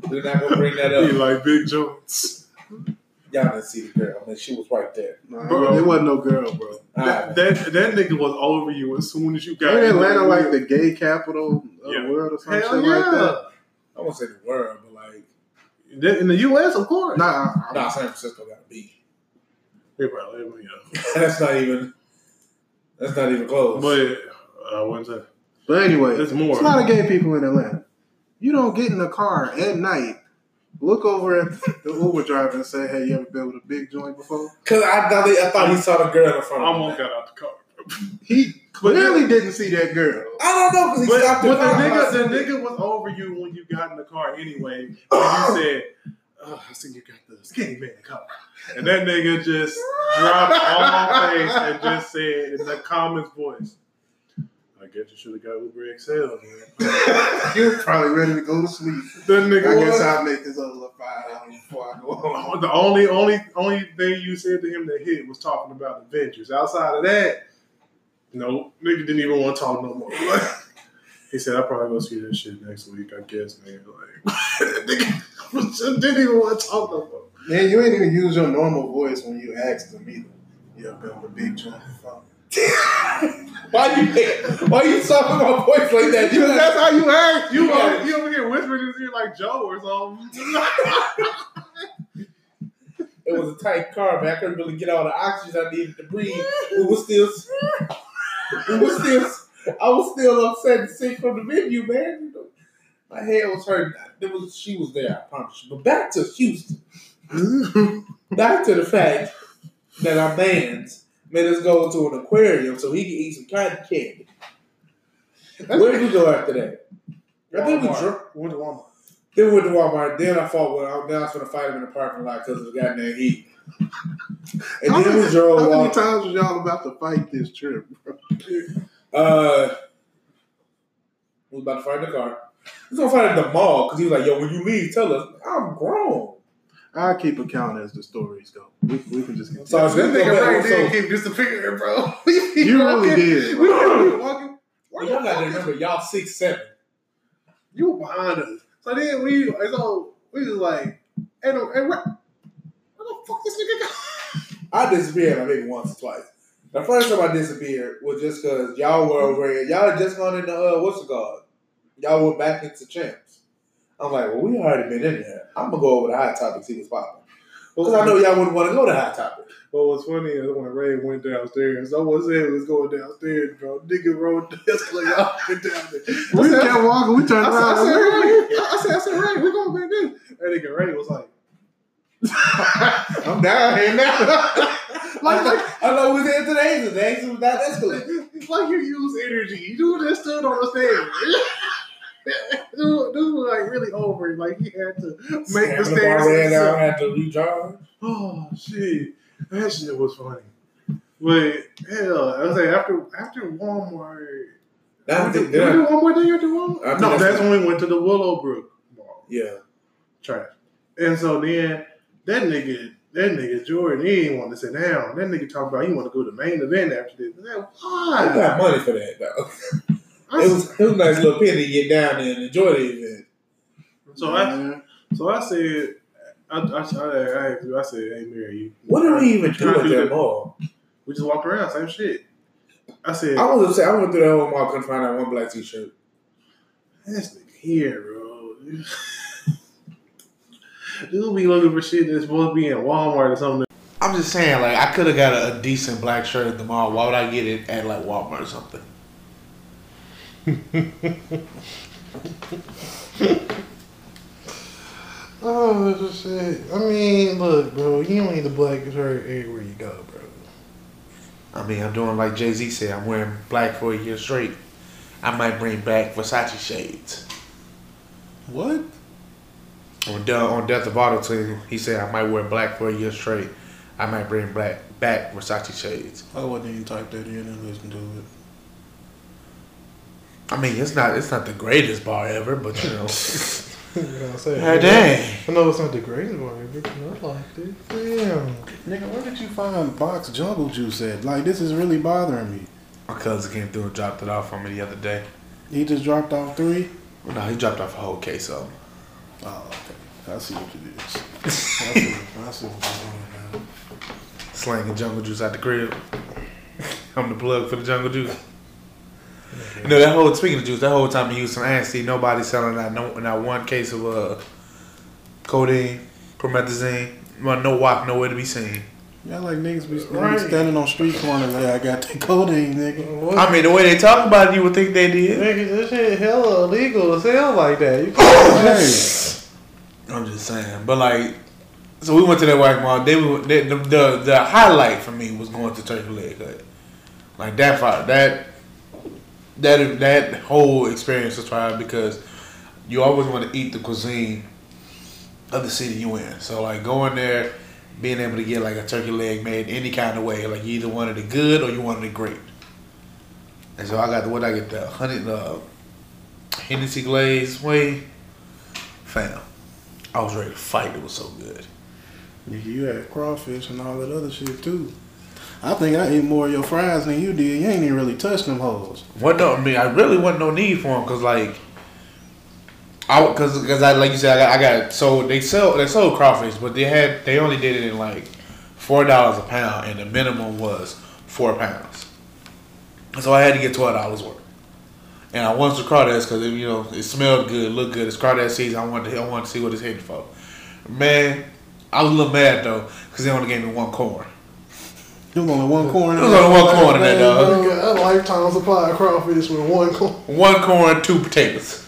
S1: We're not gonna bring that up.
S2: He like big joints.
S1: Y'all didn't see the girl. I mean, she was right there.
S5: Nah,
S2: Bro.
S5: it wasn't no girl, bro.
S1: Alright,
S2: That, that that nigga was all over you as soon as you got
S5: Ain't
S2: in
S5: Atlanta
S2: the
S5: like the gay capital of
S2: Yeah.
S5: the world or something
S2: Hell yeah.
S5: like that?
S1: I won't say the world, but like,
S2: in the U.S. Of course.
S5: Nah, I- I-
S1: nah, San Francisco got to be.
S2: They probably, you *laughs* know.
S1: that's not even. That's not even close.
S2: But uh, what's that?
S5: but anyway,
S2: There's more.
S5: There's a lot of gay people in Atlanta. You don't get in a car at night, look over at the Uber driver and say, "Hey, you ever been with a big joint before?"
S1: Because I thought he, I thought he saw the girl in front
S2: I
S1: of him.
S2: almost got out the car.
S5: He clearly didn't see that girl.
S1: I don't know because he
S2: But,
S1: stopped
S2: but the nigga, the nigga was over you when you got in the car anyway. And *laughs* you said, oh, I see you got the skinny man in the car. And that nigga just dropped on my face and just said in the calmest voice, I guess you should have got Uber XL.
S5: He was probably ready to go to sleep.
S2: That
S5: I
S2: nigga
S5: guess
S2: was.
S5: I'll make this other five dollars before I go *laughs* home.
S2: The only, only, only thing you said to him that hit was talking about Avengers. Outside of that, no, nigga didn't even want to talk no more. *laughs* he said, "I'll probably go see this shit next week, I guess, man." *laughs* Like, nigga didn't even want to talk no more.
S5: Man, you ain't even use your normal voice when you asked him either. You been with a big joint? *laughs*
S1: Why you why you talking my voice like that? You
S5: Because that's how you act.
S2: You
S1: got-
S2: you over here whispering in his like Joe or something. *laughs*
S1: it was a tight car, man. I couldn't really get all the oxygen I needed to breathe. We was still, we was still, I was still upset and sick from the venue, man. My head was hurting. There was, she was there, I promise you. But back to Houston. *laughs* back to the fact that our bands made us go to an aquarium so he could eat some cotton candy. Where did we go after that? I think we
S2: Walmart. Went to Walmart.
S1: Then we went to Walmart. Then I fought with. I then I was going to fight him in the parking lot because of the goddamn heat. And then we drove.
S5: How many
S1: off-
S5: times was y'all about to fight this trip, bro?
S1: Uh, we was about to fight in the car. Was gonna fight at the mall because he was like, "Yo, when you leave, tell us." I'm grown.
S5: I'll keep account as the stories go. We, we can just
S1: So
S5: continue.
S1: that
S2: That
S1: nigga
S2: nigga
S1: right
S2: right
S1: there
S2: there keep disappearing, bro. *laughs*
S5: You really did.
S2: We
S5: bro.
S2: were walking.
S1: Well, y'all gotta remember, y'all six seven.
S2: You were behind us. So then we, so we was like, hey, no, hey, where, where the fuck this nigga go? *laughs*
S1: I disappeared like maybe once or twice. The first time I disappeared was just because y'all were over here. Y'all had just gone into uh, what's it called? Y'all were back into champs. I'm like, well, we already been in there. I'm gonna go over the hot topic, see what's popping. Because I know y'all wouldn't want to go to hot topic.
S2: What was funny is when Ray went downstairs, someone said he was going downstairs, bro. Nigga rode the escalator all the way down there. *laughs*
S5: We
S2: said-
S5: kept walking. We turned
S2: I said,
S5: around.
S2: I said,
S5: like,
S2: Ray, I said, I said, Ray, we going back there. That nigga Ray was like, *laughs*
S5: I'm down here now. *laughs*
S2: like, like,
S1: I know we was there today. The exit was that escalator.
S2: it's like you use energy. You do just stood on the stairs. *laughs* dude, dude was like really over it. Like he had to make the
S1: Scamming bar ran out, *laughs* had to recharge.
S2: Oh shit, that shit was funny. But hell, I was like after after Walmart.
S1: Now,
S2: Did do
S1: I-
S2: one more thing after Walmart?
S1: I
S2: No,
S1: that's-
S2: that's when we went to the Willowbrook Mall.
S1: yeah.
S2: Trash. And so then that nigga, that nigga Jordan, he didn't want to sit down. That nigga talking about he want to go to the main event after this. And that,
S1: I got money for that though. *laughs*
S2: I
S1: It was it was a nice little penny to get down there and enjoy the event.
S2: so I so I said I I, I, I, asked you, I said, hey Mary, you
S1: What did we even do
S2: Trying
S1: at
S2: do
S1: that
S2: that.
S1: mall?
S2: we just walked around, same shit. I said,
S1: I was upset. I went through that whole mall, couldn't find that one black t-shirt.
S2: This nigga here, bro. *laughs* Dude be looking for shit that's supposed to be in Walmart or something.
S1: I'm just saying, like, I could have got a, a decent black shirt at the mall. Why would I get it at like Walmart or something? *laughs*
S2: Oh this shit. Uh, I mean, look, bro, you don't need the black shirt everywhere you go, bro.
S1: I mean, I'm doing like Jay Z said. I'm wearing black for a year straight. I might bring back Versace shades.
S3: What?
S1: On, De- on Death of Auto Tune, he said I might wear black for a year straight. I might bring black back Versace shades.
S3: I wouldn't even type that in and listen to it.
S1: I mean, it's not it's not the greatest bar ever, but you know, *laughs*
S2: you know what I'm saying?
S1: hey, dang.
S2: I know it's not the greatest one, but I liked it. Damn.
S3: Nigga, where did you find box jungle juice at? Like, this is really bothering me.
S1: My cousin came through and dropped it off on me the other day.
S3: He just dropped off three?
S1: Well, no, he dropped off a whole case of them.
S3: Oh, okay. I see what it is. *laughs* I see, I see what you're doing now.
S1: Slanging jungle juice out the crib. I'm the plug for the jungle juice. You know that whole speaking of juice, that whole time in Houston, I ain't see nobody selling that no not one case of uh codeine, promethazine, well, no walk nowhere to be seen.
S3: Yeah, like niggas be,
S2: Right.
S3: standing on street corners like, I got the codeine, nigga.
S2: What?
S1: I mean, the way they talk about it, you would think they did.
S2: Nigga, this shit hella illegal to sell like that. You *laughs* can't
S3: Hey,
S1: I'm just saying, but like, so we went to that white mall. They, were- they the, the the highlight for me was going to Turkey Leg Hut. Like that fire, that that that whole experience was fire because you always want to eat the cuisine of the city you in. So like going there, being able to get like a turkey leg made any kind of way, like you either wanted it good or you wanted it great. And so I got the what I get the honey the Hennessy glaze way, fam. I was ready to fight. It was so good.
S3: you had crawfish and all that other shit too. I think I ate more of your fries than you did. You ain't even really touched them hoes.
S1: What no, I mean, I really wasn't no need for them because like, I because because I like you said, I got, I got so they sell they sold crawfish, but they had they only did it in like four dollars a pound, and the minimum was four pounds. So I had to get twelve dollars worth. And I wanted to crawdads because you know it smelled good, looked good. It's crawdad season. I wanted to, I wanted to see what it's hitting for. Man, I was a little mad though because they only gave me one corn.
S3: There was only one corn. in
S1: There was only one corn in
S3: Man,
S1: that dog.
S2: Nigga, a lifetime supply of crawfish with one corn.
S1: One corn, two potatoes.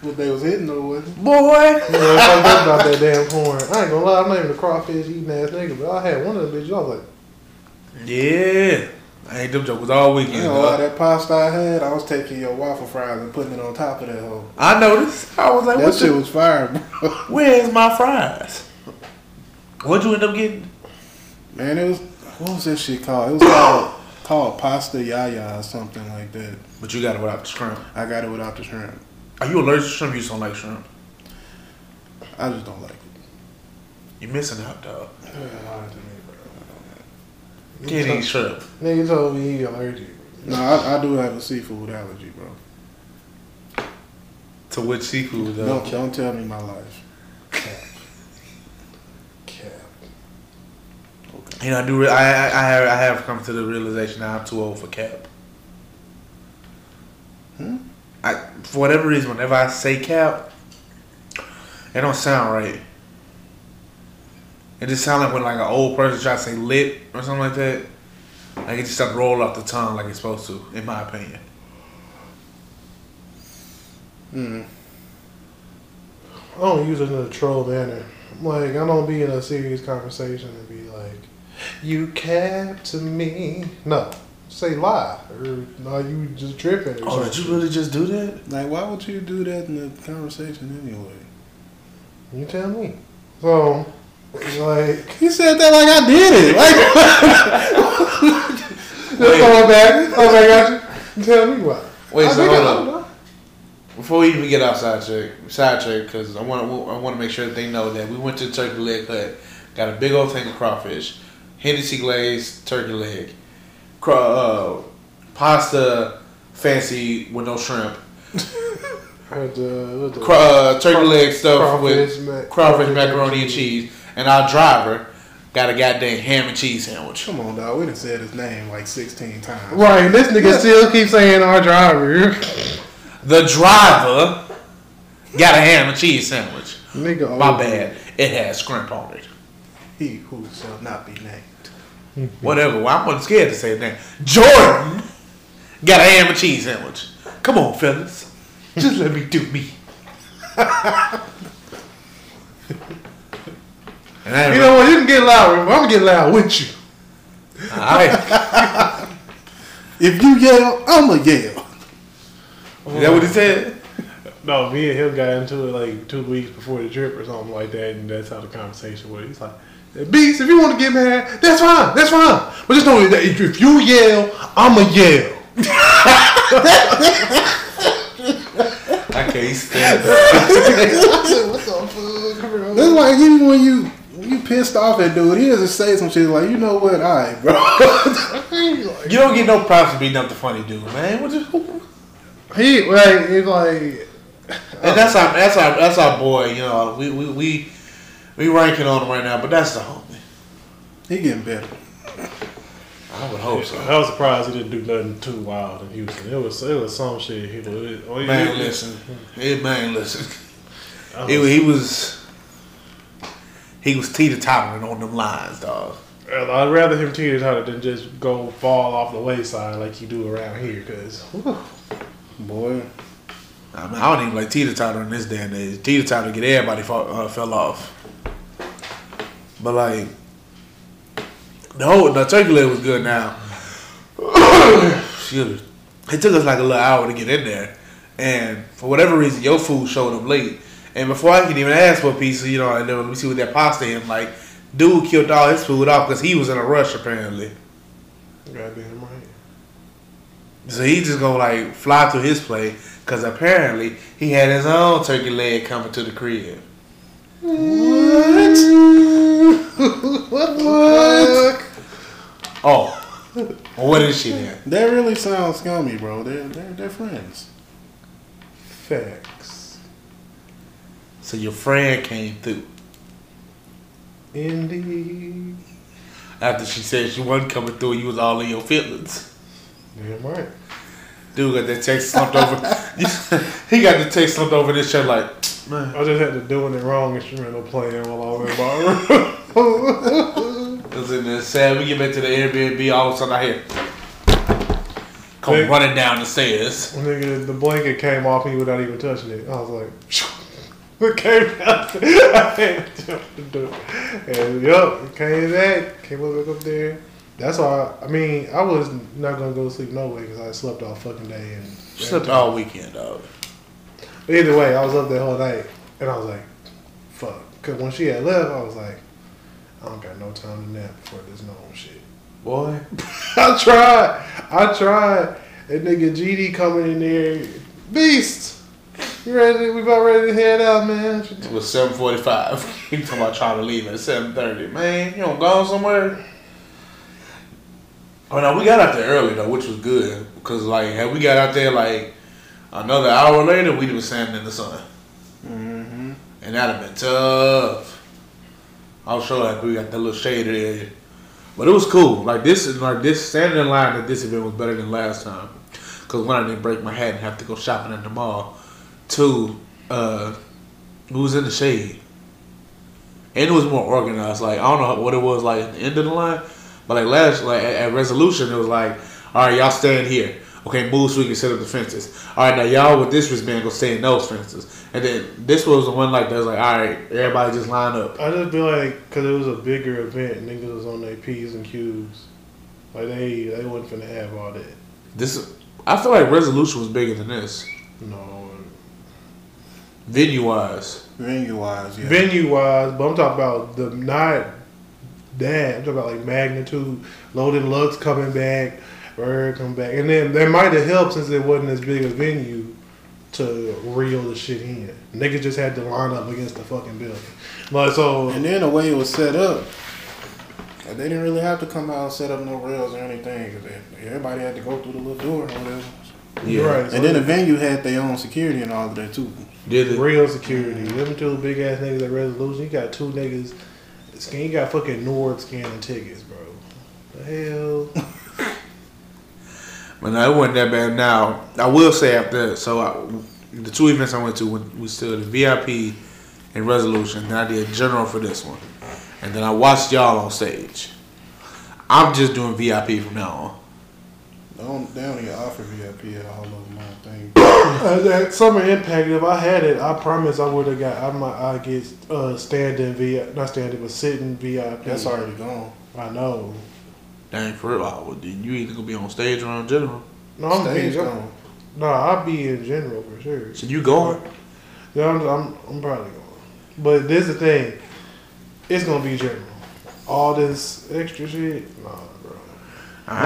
S3: What they was hitting though, wasn't it?
S1: Boy.
S2: Yeah, fucked up about that damn corn. I ain't gonna lie, I'm not even a crawfish eating ass nigga, but I had one of them bitches. I was like,
S1: Yeah. I ate them jokers all weekend.
S3: You
S1: weekend.
S3: know, all that pasta I had, I was taking your waffle fries and putting it on top of that hoe.
S1: I noticed. I was like,
S3: That
S1: what
S3: shit
S1: the,
S3: was fire, bro. *laughs*
S1: where's my fries? What'd you end up getting?
S3: Man, it was what was that shit called? It was called called pasta yaya or something like that.
S1: But you got it without the shrimp.
S3: I got it without the shrimp.
S1: Are you allergic to shrimp? You just don't like shrimp.
S3: I just don't like it.
S1: You're missing out, dog.
S2: "Yeah, lied to me.
S1: Can't eat shrimp.
S2: Nigga told me he allergic.
S3: No, I, I do have a seafood allergy, bro.
S1: To which seafood, though?
S3: Don't don't tell me my life.
S1: You know, I do. I, I I have I have come to the realization I'm too old for cap.
S3: Hmm?
S1: I for whatever reason, whenever I say cap, it don't sound right. It just sounds like when like an old person try to say lit or something like that. Like it just doesn't roll off the tongue like it's supposed to, in my opinion.
S3: Mm.
S2: I don't use it in a troll manner. Like, I don't be in a serious conversation and you cap to me. No. Say lie. Or, no, you just tripping or
S1: Oh, did you really just do that?
S3: Like, why would you do that in a conversation anyway?
S2: You tell me. So, like,
S3: He said that like I did it. Like,
S2: just going back. Oh, I got you. Tell me why.
S1: Wait,
S2: I
S1: so hold
S2: I
S1: up. Before we even get off sidetrack, sidetrack, because I want to, I want to make sure that they know that we went to Turkey Leg Hut, got a big old thing of crawfish, Hennessy glazed turkey leg, cra- uh, pasta fancy with no shrimp, *laughs*
S2: Had the, what
S1: cra- uh, turkey leg stuff with
S2: crawfish, ma-
S1: crawfish, macaroni, and cheese, and our driver got a goddamn ham and cheese sandwich.
S3: come on, dog. We done said his name like sixteen times.
S2: Right, this nigga still keeps saying our driver.
S1: The driver got a ham and cheese sandwich.
S2: nigga,
S1: My
S2: old.
S1: bad. It had shrimp on it.
S3: He who shall not be named. Mm-hmm.
S1: Whatever. Well, I'm not scared to say name. Jordan got a ham and cheese sandwich. Come on, fellas. Just let me do me. *laughs*
S2: You know what? You can get loud. I'm gonna get loud with you.
S1: I, *laughs*
S3: If you yell, I'ma yell.
S1: is that what he said?
S2: No, me and him got into it like two weeks before the trip or something like that, and that's how the conversation was. He's like, "Beast, if you want to get mad, that's fine, that's fine. But just know that if you yell, I'ma yell."
S1: I can't stand *laughs* that.
S3: That's like even when you you pissed off at dude, he doesn't say some shit like, you know what, alright, bro.
S1: You don't get no props for being up the funny dude, man. What the,
S2: He like he's like
S1: and that's our that's our that's our boy. You know, we we we we ranking on him right now, but that's the homie.
S3: he getting better.
S1: I would hope so.
S2: I was surprised he didn't do nothing too wild in Houston. It was it was some shit. He was, oh,
S1: Man,
S2: he-
S1: listen, hey, man, listen.
S2: I
S1: He,
S2: was-
S1: he was he was teeter tottering on them lines, dog.
S2: I'd rather him teeter totter than just go fall off the wayside like you do around here. Cause
S3: Boy.
S1: I, mean, I don't even like teeter totter in this day and age. Teeter totter get everybody fall, uh, fell off. But like the whole the turkey leg was good now. Excuse me. It took us like a little hour to get in there, and for whatever reason, your food showed up late. And before I could even ask for a piece, you know, and then let me see what that pasta him like. Dude killed all his food off because he was in a rush apparently.
S2: goddamn right.
S1: So he just gonna like fly through his plate because apparently he had his own turkey leg coming to the crib.
S3: What?
S1: Oh, well, what is she then?
S3: That really sounds scummy, bro. They're they're, they're friends.
S2: Facts.
S1: So your friend came through
S2: Indeed.
S1: after she said she wasn't coming through. You was all in your feelings.
S2: Damn right.
S1: Dude got that text slumped over. *laughs* he got the text slumped over this shirt like, man.
S2: I just had to doing it wrong instrumental playing while I was in the bar.
S1: Was in there sad. We get back to the Airbnb. All of a sudden I hear come
S2: Big-
S1: running down the stairs.
S2: Nigga, the blanket came off me without even touching it. I was like, *laughs* it came out. I had to jump the door. *laughs* And yup, it came back, came up back up there. That's why, I mean, I was not gonna go to sleep no way because I slept all fucking day. And
S1: Slept all weekend, dog.
S2: But either way, I was up there whole night and I was like, fuck. Because when she had left, I was like, I don't got no time to nap before this known shit.
S1: Boy. *laughs*
S2: I tried. I tried. That nigga GD coming in there. Beast. You ready? We about ready to head out, man.
S1: It was seven forty five. *laughs* He talking about trying to leave at seven thirty. Man, you don't go somewhere. Oh no, we got out there early though, which was good because like had we got out there like another hour later, we'd been standing in the sun,
S3: Mm-hmm.
S1: and that'd have been tough. I was sure like we got that little shaded area, but it was cool. Like this is like this standing in line at this event was better than last time because one I didn't break my hat and have to go shopping at the mall. Two, uh, it was in the shade. And it was more organized. Like I don't know what it was like at the end of the line, but like last like at, at resolution it was like, all right, y'all stand here. Okay, move so we can set up the fences. All right, now y'all with this wristband go stay in those fences. And then this was the one like that was like, all right, everybody just line up.
S2: I just feel like because it was a bigger event, niggas was on their P's and Q's. Like they they wasn't finna have all that.
S1: This I feel like resolution was bigger than this
S2: No.
S1: venue wise.
S3: Venue wise, yeah.
S2: Venue wise, but I'm talking about the not that. I'm talking about like magnitude, loaded Lux coming back, Bird coming back, and then that might have helped since it wasn't as big a venue to reel the shit in. Niggas just had to line up against the fucking building. Like so,
S3: And then the way it was set up, they didn't really have to come out and set up no rails or anything. 'cause they- everybody had to go through the little door or whatever.
S2: you're right. So
S3: And then the venue had their own security and all of that too.
S1: Did it?
S2: real security. Them two big ass niggas at Resolution. You got two niggas. Scan, you got fucking Nord scanning tickets, bro. The hell. *laughs*
S1: But no, it wasn't that bad. Now I will say after so I, the two events I went to, when we still the VIP and Resolution. Then I did General for this one. and then I watched y'all on stage. I'm just doing VIP from now on.
S3: They don't, they don't even offer VIP at all of my I don't. *coughs*
S2: Uh, that summer impact. If I had it, I promise I would have got. I might. I get uh, standing VIP, not standing, but sitting VIP.
S3: That's already gone.
S2: I know.
S1: Dang, for real. I would- You either gonna be on stage or on general.
S2: No, I'm
S3: Stage
S2: being,
S3: gone.
S2: no, I'll be in general for sure.
S1: So you going?
S2: Yeah, I'm, I'm, I'm probably going. But this is the thing. It's gonna be general. All this extra shit, nah, bro.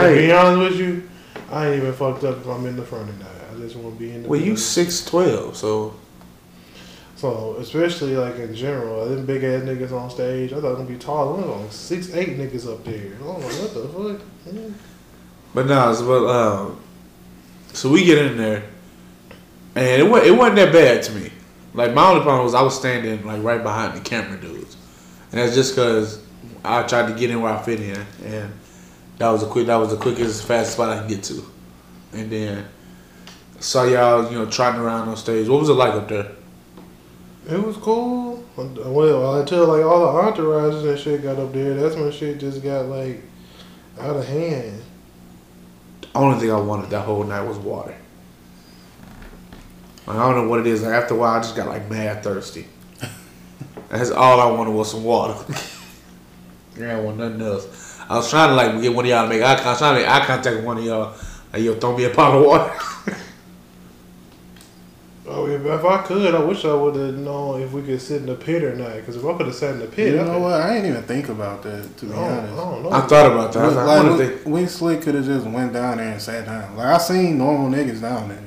S2: To be honest with you, I ain't even fucked up if I'm in the front of that. I just want to be in the.
S1: Well, you
S2: middle.
S1: six twelve, so
S2: So especially like in general, them big ass niggas on stage. I thought it was gonna be tall. Was like six, eight niggas up there. Know what the fuck.
S1: But nah, it's but um, so we get in there, and it wasn't, it wasn't that bad to me. Like my only problem was I was standing like right behind the camera dudes, and that's just because I tried to get in where I fit in, and that was the quick that was the quickest fastest spot I could get to, and then saw y'all you know trotting around on stage. What was it like up there?
S2: It was cool. Well, until like all the entourages and shit got up there, that's when shit just got like out of hand.
S1: The only thing I wanted that whole night was water. Like, I don't know what it is. Like, after a while, I just got like mad thirsty. *laughs* That's all I wanted was some water. *laughs* yeah, I want nothing else. I was trying to like get one of y'all to make eye contact. I was trying to make eye contact with one of y'all. Like, yo, throw me a pot of water. *laughs*
S2: Oh, if, if I could, I wish I would have known if we could sit in the pit or not. Because if I could have sat in the pit,
S3: You
S2: I
S3: know
S2: could-
S3: what? I ain't even think about that to be
S2: I don't, I
S3: honest.
S2: don't know.
S1: I thought about that. I was like,
S3: Like,
S1: wonder if
S3: we, we slick could have just went down there and sat down. Like I seen normal niggas down there.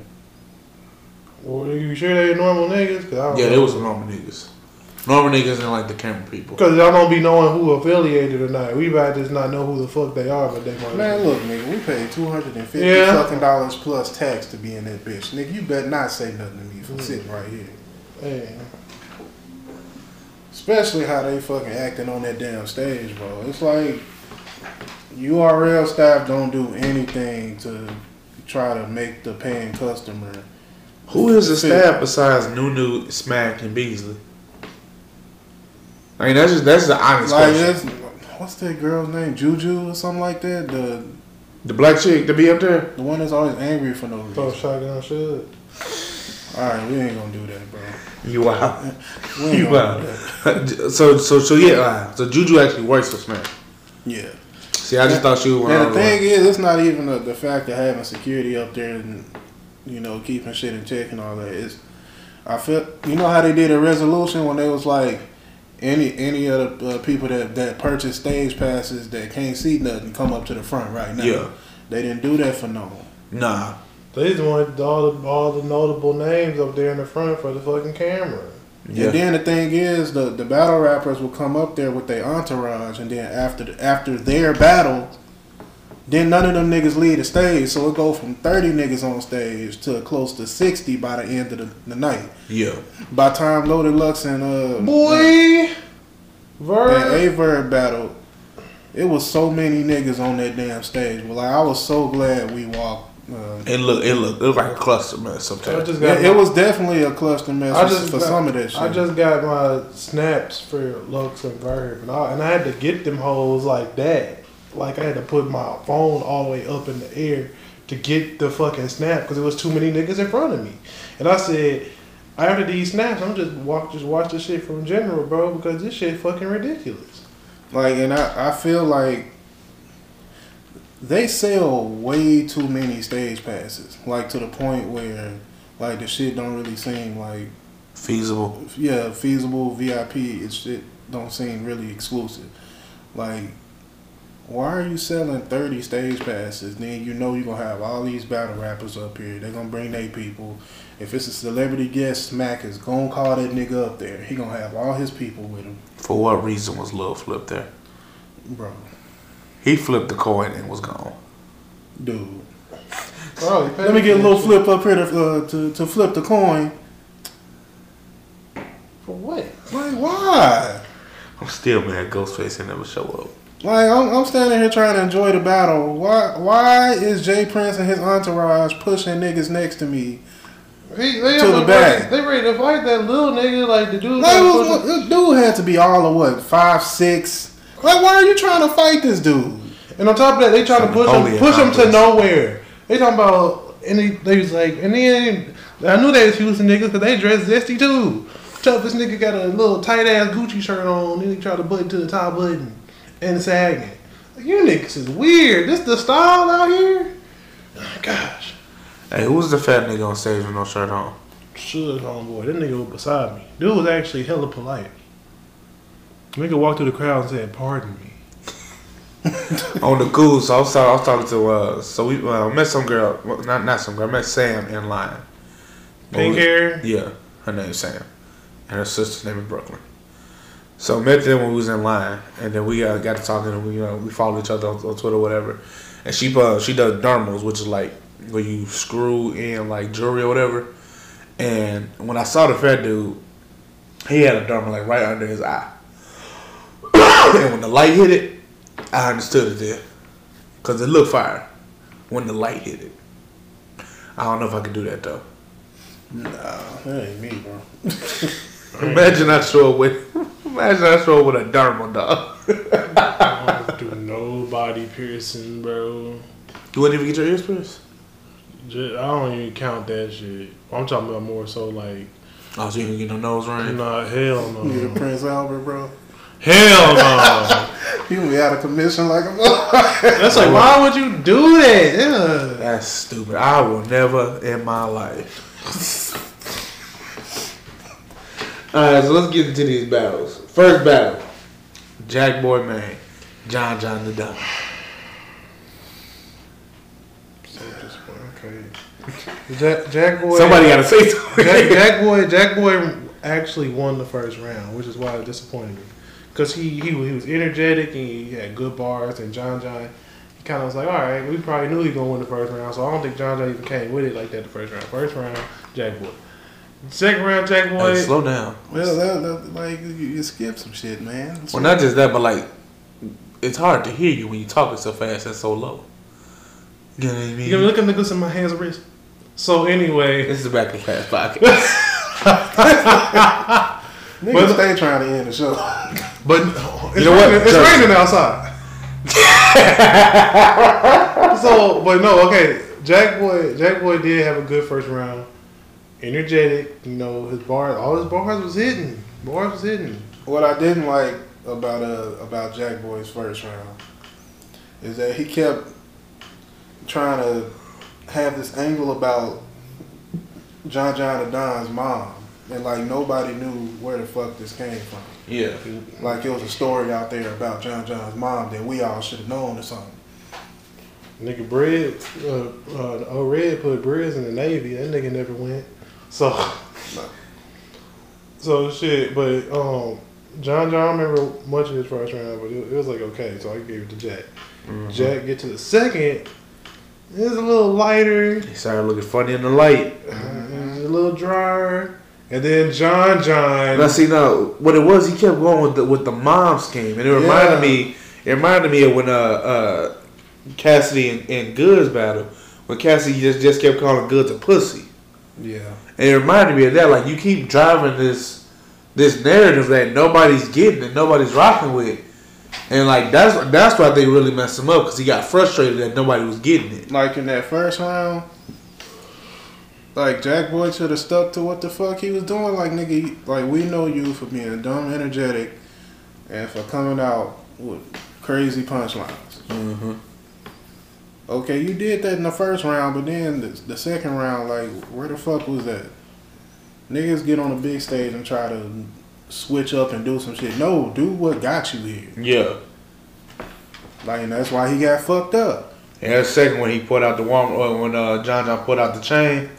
S2: Well, you sure they normal niggas? Cause I
S1: they,
S2: don't
S1: yeah,
S2: know.
S1: they was some normal niggas. Normal niggas and like the camera people.
S2: Cause y'all don't be knowing who affiliated or not. We might just not know who the fuck they are, but they might.
S3: Man, look, nigga, we paid two hundred and fifty
S2: Yeah.
S3: fucking dollars plus tax to be in that bitch. Nigga, you better not say nothing to me for
S2: Mm.
S3: sitting right here.
S2: Hey,
S3: Especially how they fucking acting on that damn stage, bro. It's like URL staff don't do anything to try to make the paying customer.
S1: Who is the staff besides Nunu, Smack, and Beasley? I mean, that's just that's the honest
S3: Like,
S1: question.
S3: what's that girl's name? Juju or something like that? The
S1: The black chick to be up there.
S3: the one that's always angry for no
S2: throw
S3: reason.
S2: shotgun should.
S3: All right, we ain't gonna do that, bro.
S1: You wow. *laughs*
S3: We ain't
S1: You
S3: gonna
S1: wow.
S3: do that. *laughs*
S1: so so so yeah. uh, So Juju actually works for Smack.
S3: Yeah.
S1: See, I just thought she was one
S3: And the
S1: the
S3: thing is, it's not even the, the fact of having security up there and you know keeping shit in check and all that. It's I feel you know how they did a resolution when they was like any any of the uh, people that that purchase stage passes that can't see nothing come up to the front right now.
S1: Yeah.
S3: They didn't do that for no one.
S1: Nah.
S2: They just wanted all the all the notable names up there in the front for the fucking camera.
S1: Yeah.
S3: And then the thing is, the the battle rappers will come up there with their entourage, and then after the, after their battle, then none of them niggas leave the stage. So it go from thirty niggas on stage to close to sixty by the end of the, the night.
S1: Yeah.
S3: By time Loaded Lux and uh
S2: Boy, Verb
S3: and Aye
S2: Verb.
S3: Aye Verb battled, it was so many niggas on that damn stage. Well, like I was so glad we walked. Uh,
S1: It looked it looked it looked like a cluster man
S2: I
S1: sometimes.
S2: just got
S3: it, it was definitely a cluster mess
S2: I
S3: for,
S2: just
S3: for
S2: got-
S3: some of that shit.
S2: I just got my snaps for Lux and Verb, and I, and I had to get them hoes like that. Like I had to put my phone all the way up in the air to get the fucking snap because there was too many niggas in front of me. And I said, after these snaps, I'm just walk, just watch the shit from general, bro, because this shit fucking ridiculous.
S3: Like, and I, I feel like they sell way too many stage passes. Like to the point where, like, the shit don't really seem like,
S1: Feasible.
S3: yeah, feasible VIP. It shit don't seem really exclusive. Like, why are you selling thirty stage passes? Then you know you're gonna have all these battle rappers up here. They're gonna bring their people. If it's a celebrity guest, Smack is gonna call that nigga up there. He gonna have all his people with him,
S1: For what reason was Lil Flip there?
S3: bro.
S1: He flipped the coin and was gone.
S3: Dude.
S2: Oh,
S3: Let me get a little flip up here to, uh, to to flip the coin.
S2: For what?
S3: Like why?
S1: I'm still mad Ghostface ain't never show up.
S3: Like I'm, I'm standing here trying to enjoy the battle. Why why is Jay Prince and his entourage pushing niggas next to me
S2: He, they
S3: To the
S2: ready-
S3: back.
S2: They ready to fight that little nigga like the dude.
S3: Like, was,
S2: was-
S3: this dude had to be all of what five six. Like, why are you trying to fight this dude?
S2: And on top of that, they trying to push
S1: Only
S2: him, push him to nowhere. They talking about, and they, they was like, and then I knew they was Houston niggas because they dressed zesty too. Toughest nigga got a little tight ass Gucci shirt on, then he tried to button to the top button and sagging. Like, you niggas is weird. This the style out here. Oh, gosh,
S1: Hey, who was the fat nigga on stage with no shirt on?
S2: should homeboy. That nigga was beside me. Dude was actually hella polite. The Nigga walked through the crowd and said, "Pardon me." *laughs*
S1: on the cool. So I was, talking, I was talking to uh, so we uh, met some girl, well, not not some girl. I met Sam in line.
S2: Pink hair.
S1: Yeah, her name's Sam, and her sister's name is Brooklyn. So met them when we was in line, and then we uh, got to talking, and we you know we followed each other on, on Twitter, or whatever. And she uh, she does dermals, which is like where you screw in like jewelry or whatever. And when I saw the fat dude, he had a dermal like right under his eye. *coughs* and when the light hit it, I understood it then, cause it looked fire when the light hit it. I don't know if I could do that though.
S3: No, that ain't me, bro. *laughs* *laughs*
S1: Imagine I show up with, imagine I show with a dermal dog.
S2: I *laughs* don't do no body piercing, bro.
S1: You wouldn't even get your ears pierced?
S2: Ju- I don't even count that shit. I'm talking about more so like,
S1: Oh, so you can get no nose ring?
S2: nah, hell
S3: You the
S2: no.
S3: Prince Albert, bro.
S2: Hell no. *laughs*
S3: You gonna be out of commission like a.
S2: That's like, why would you do that? Yeah.
S1: That's stupid. I will never in my life. *laughs* Alright, so let's get into these battles. First battle Jack Boy Man, John John the Don. So disappointment.
S2: Okay. Jack, Jack Boy.
S1: Somebody got to say something.
S2: Jack, Jack Boy. Jack Boy actually won the first round, which is why it disappointed me. Cause he, he he was energetic and he had good bars, and John John, he kind of was like, all right, we probably knew he was gonna win the first round, so I don't think John John even came with it like that the first round. First round, Jack Boy. Second round, Jack Boy.
S1: Hey, slow down.
S3: Well, that, that, like you, you skip some shit, man.
S1: Well, not just that, but like, it's hard to hear you when you're talking so fast and so low. You know what I mean?
S2: You gonna look at niggas in my hands and wrist. So anyway,
S1: This is the Back in Class podcast. *laughs*
S3: Niggas
S2: But-
S3: stay trying to end the show.
S2: but *laughs* it's,
S1: know what?
S2: it's
S1: Just-
S2: raining outside. *laughs* so, but no, okay. Jack Boy, Jack Boy did have a good first round. Energetic, you know, his bars, all his bars was hitting. Bars was hitting.
S3: What I didn't like about uh about Jack Boy's first round is that he kept trying to have this angle about John John the Don's mom, and like nobody knew where the fuck this came from.
S1: yeah.
S3: Like it was a story out there about John John's mom that we all should have known or something.
S2: Nigga, bread, uh, uh, the old red put breads in the navy. That nigga never went. So, so shit. But um, John John I remember much of his first round, but it, it was like okay. So I gave it to Jack. Jack get to the second. It's a little lighter,
S1: He started looking funny in the light.
S2: uh, it's a little drier, and then John John.
S1: Now, see, now what it was, he kept going with the with the mom scheme, and it reminded
S3: Yeah.
S1: me. It reminded me of when uh, uh, Cassidy and, and Goodz battle, when Cassidy just just kept calling Goodz a pussy,
S3: Yeah.
S1: And it reminded me of that. Like you keep driving this this narrative that nobody's getting and nobody's rocking with, and like that's that's why they really messed him up because he got frustrated that nobody was getting it.
S3: Like in that first round, like Jack Boy should have stuck to what the fuck he was doing. Like nigga, like we know you for being dumb, energetic, and for coming out with crazy punchlines.
S1: Mm-hmm.
S3: Okay, you did that in the first round, but then the, the second round, like where the fuck was that? Niggas get on a big stage and try to switch up and do some shit. No, do what got you here.
S1: Yeah.
S3: Like and that's why he got fucked up.
S1: And that second when he put out the warm, uh, when uh, John John put out the chain,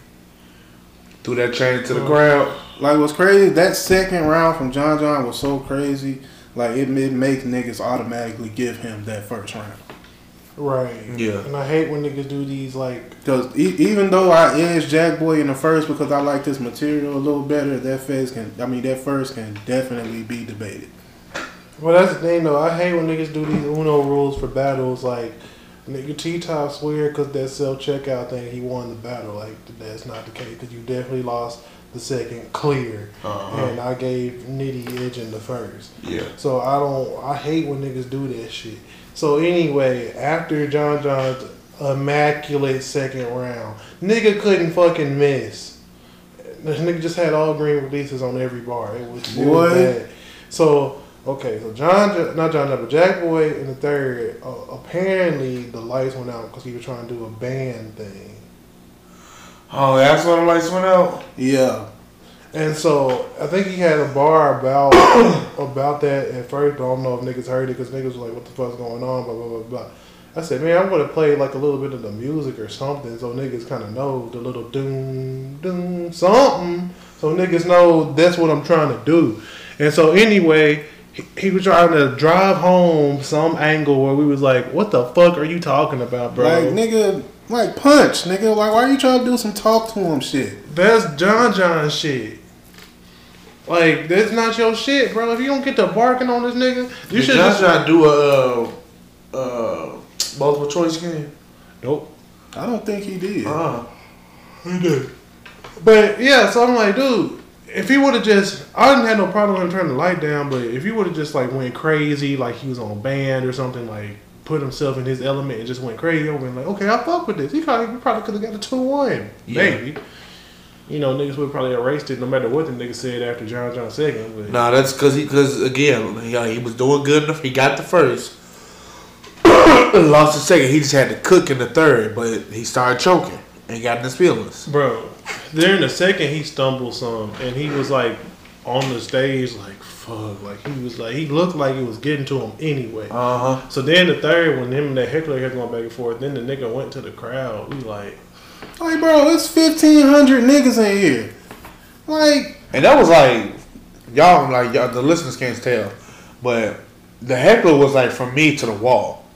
S1: threw that chain to the crowd.
S3: Like what's crazy, that second round from John John was so crazy. Like it, it makes niggas automatically give him that first round.
S2: Right.
S1: Yeah.
S2: And I hate when niggas do these like
S3: Because e- even though I edged Jack Boy in the first because I like this material a little better, that first can I mean that first can definitely be debated.
S2: Well, that's the thing though. I hate when niggas do these Uno rules for battles. Like, Nigga T Top swear because that self checkout thing he won the battle. Like that's not the case because you definitely lost the second clear,
S1: Uh-huh.
S2: and I gave Nitty Edge in the first.
S1: Yeah.
S2: So I don't. I hate when niggas do that shit. So anyway, after John John's immaculate second round, nigga couldn't fucking miss. This nigga just had all green releases on every bar. It was, it was bad. So okay, so John, Jo- not John, John, but Jack Boy in the third. Uh, apparently, the lights went out because he was trying to do a band thing.
S1: Oh, that's when the lights went out.
S3: Yeah.
S2: And so I think he had a bar about *coughs* about that at first, I don't know if niggas heard it because niggas was like, "What the fuck's going on?" Blah blah blah blah. I said, "Man, I'm gonna play like a little bit of the music or something, so niggas kind of know the little doom doom something, so niggas know that's what I'm trying to do." And so anyway, he, he was trying to drive home some angle where we was like, "What the fuck are you talking about, bro?"
S3: Like nigga, like punch, nigga. Like why are you trying to do some talk to him shit?
S2: That's John John shit. Like that's not your shit, bro. If you don't get to barking on this nigga, you
S1: You
S2: should
S1: should
S2: just
S1: not do a uh, uh, multiple choice game.
S2: nope.
S3: I don't think he did.
S1: Uh, he did.
S2: But yeah, so I'm like, dude, if he would have just, I didn't have no problem with him turning the light down, but if he would have just like went crazy, like he was on a band or something, like put himself in his element and just went crazy, over been like, okay, I fuck with this. He probably, he probably could have got a two one,
S1: Yeah.
S2: maybe. You know, niggas would probably erased it no matter what the nigga said after John John second. But
S1: nah, that's because he, because again, he, he was doing good enough. He got the first, *coughs* lost the second. He just had to cook in the third, but he started choking and got in his feelings.
S2: Bro, there in the second he stumbled some and he was like on the stage like fuck. Like he was like he looked like it was getting to him anyway.
S1: Uh huh.
S2: So then the third when him and that heckler kept going back and forth, then the nigga went to the crowd. We like
S3: Like bro, it's fifteen hundred niggas in here. Like
S1: And that was like, y'all like y'all, the listeners can't tell, but the heckler was like from me to the wall.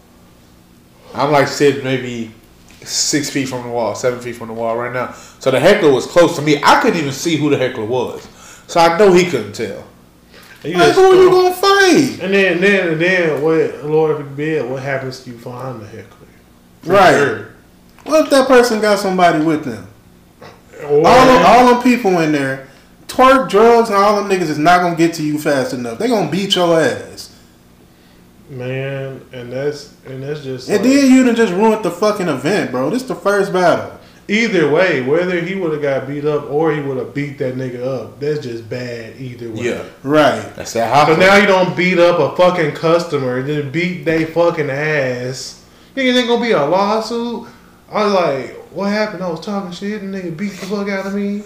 S1: I'm like sitting maybe six feet from the wall, seven feet from the wall right now. So the heckler was close to me. I couldn't even see who the heckler was, so I know he couldn't tell.
S2: He
S3: like
S2: just
S3: who are you gonna fight?
S2: and then then and then what Lord forbid what happens to you behind the heckler.
S3: Right.
S2: sure.
S3: What if that person got somebody with them?
S2: Or,
S3: All them, all them people in there, twerk, drugs, and all them niggas is not gonna get to you fast enough. They gonna beat your ass.
S2: man, and that's and that's just
S3: And
S2: like-
S3: then you done just ruined the fucking event, bro. This the first battle.
S2: Either way, whether he would have got beat up or he would have beat that nigga up, that's just bad either way.
S1: Yeah,
S3: Right.
S1: that's that hot.
S2: So now you don't beat up a fucking customer, and then beat they fucking ass. Nigga, ain't gonna be a lawsuit. I was like, what happened? I was talking shit and nigga beat the fuck out of me.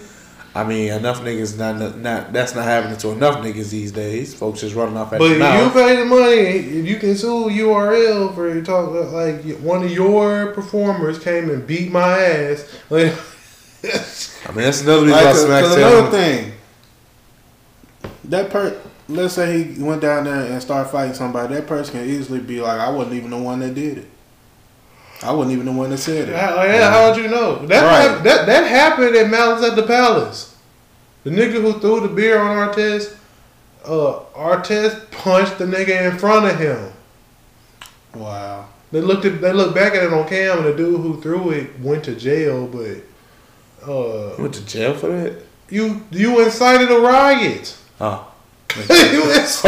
S1: I mean, enough niggas not not that's not happening to enough niggas these days. Folks just running off at
S2: But
S1: the
S2: if
S1: mouth.
S2: you pay the money, if you can sue URL for talk like one of your performers came and beat my ass. Like,
S1: I mean, that's another reason
S3: Like,
S1: why
S3: cause,
S1: Smack
S3: 'cause another thing, that per, let's say he went down there and started fighting somebody. That person can easily be like, I wasn't even the one that did it. I wasn't even the one that said it.
S2: How, yeah, how'd you know? That,
S3: Right.
S2: that that happened at Malice at the Palace. The nigga who threw the beer on Artest, uh, Artest punched the nigga in front of him.
S3: Wow.
S2: They looked at they looked back at it on cam, and the dude who threw it went to jail. But uh,
S1: went to jail for that.
S2: you you incited a riot.
S1: Oh, *laughs*
S2: You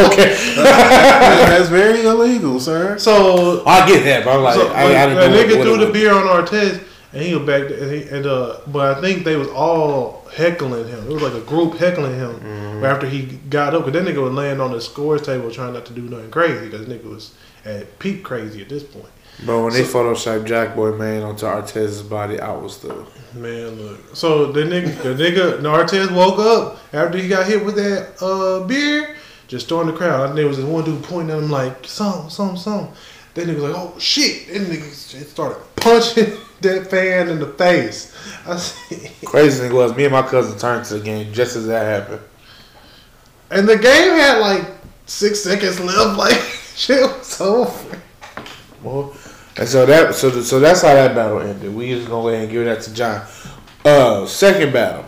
S1: okay. *laughs*
S3: That's very illegal, sir.
S2: so
S1: I get that, but I'm like,
S2: so,
S1: I, I didn't
S2: that
S1: know
S2: nigga
S1: what,
S2: threw
S1: what
S2: the
S1: it
S2: beer on Artest, and he was back there, and, he, and uh, but I think they was all heckling him. It was like a group heckling him
S1: Mm-hmm.
S2: after he got up, because that nigga was laying on the scores table trying not to do nothing crazy, because nigga was at peak crazy at this point.
S1: But Bro, when they photoshopped Jack Boy man onto Artest's body, I was the.
S2: Man, look. So the nigga, the nigga, Nartez woke up after he got hit with that uh, beer, just throwing the crowd. I think there was this one dude pointing at him like, some, some, some. That nigga was like, oh shit. That nigga started punching *laughs* that fan in the face. I see. *laughs*
S1: Crazy thing was, me and my cousin turned to the game just as that happened.
S2: And the game had like six seconds left. *laughs* Like, shit was over.
S1: Well, and so that so so that's how that battle ended. We just gonna go ahead and give that to John. Uh, second battle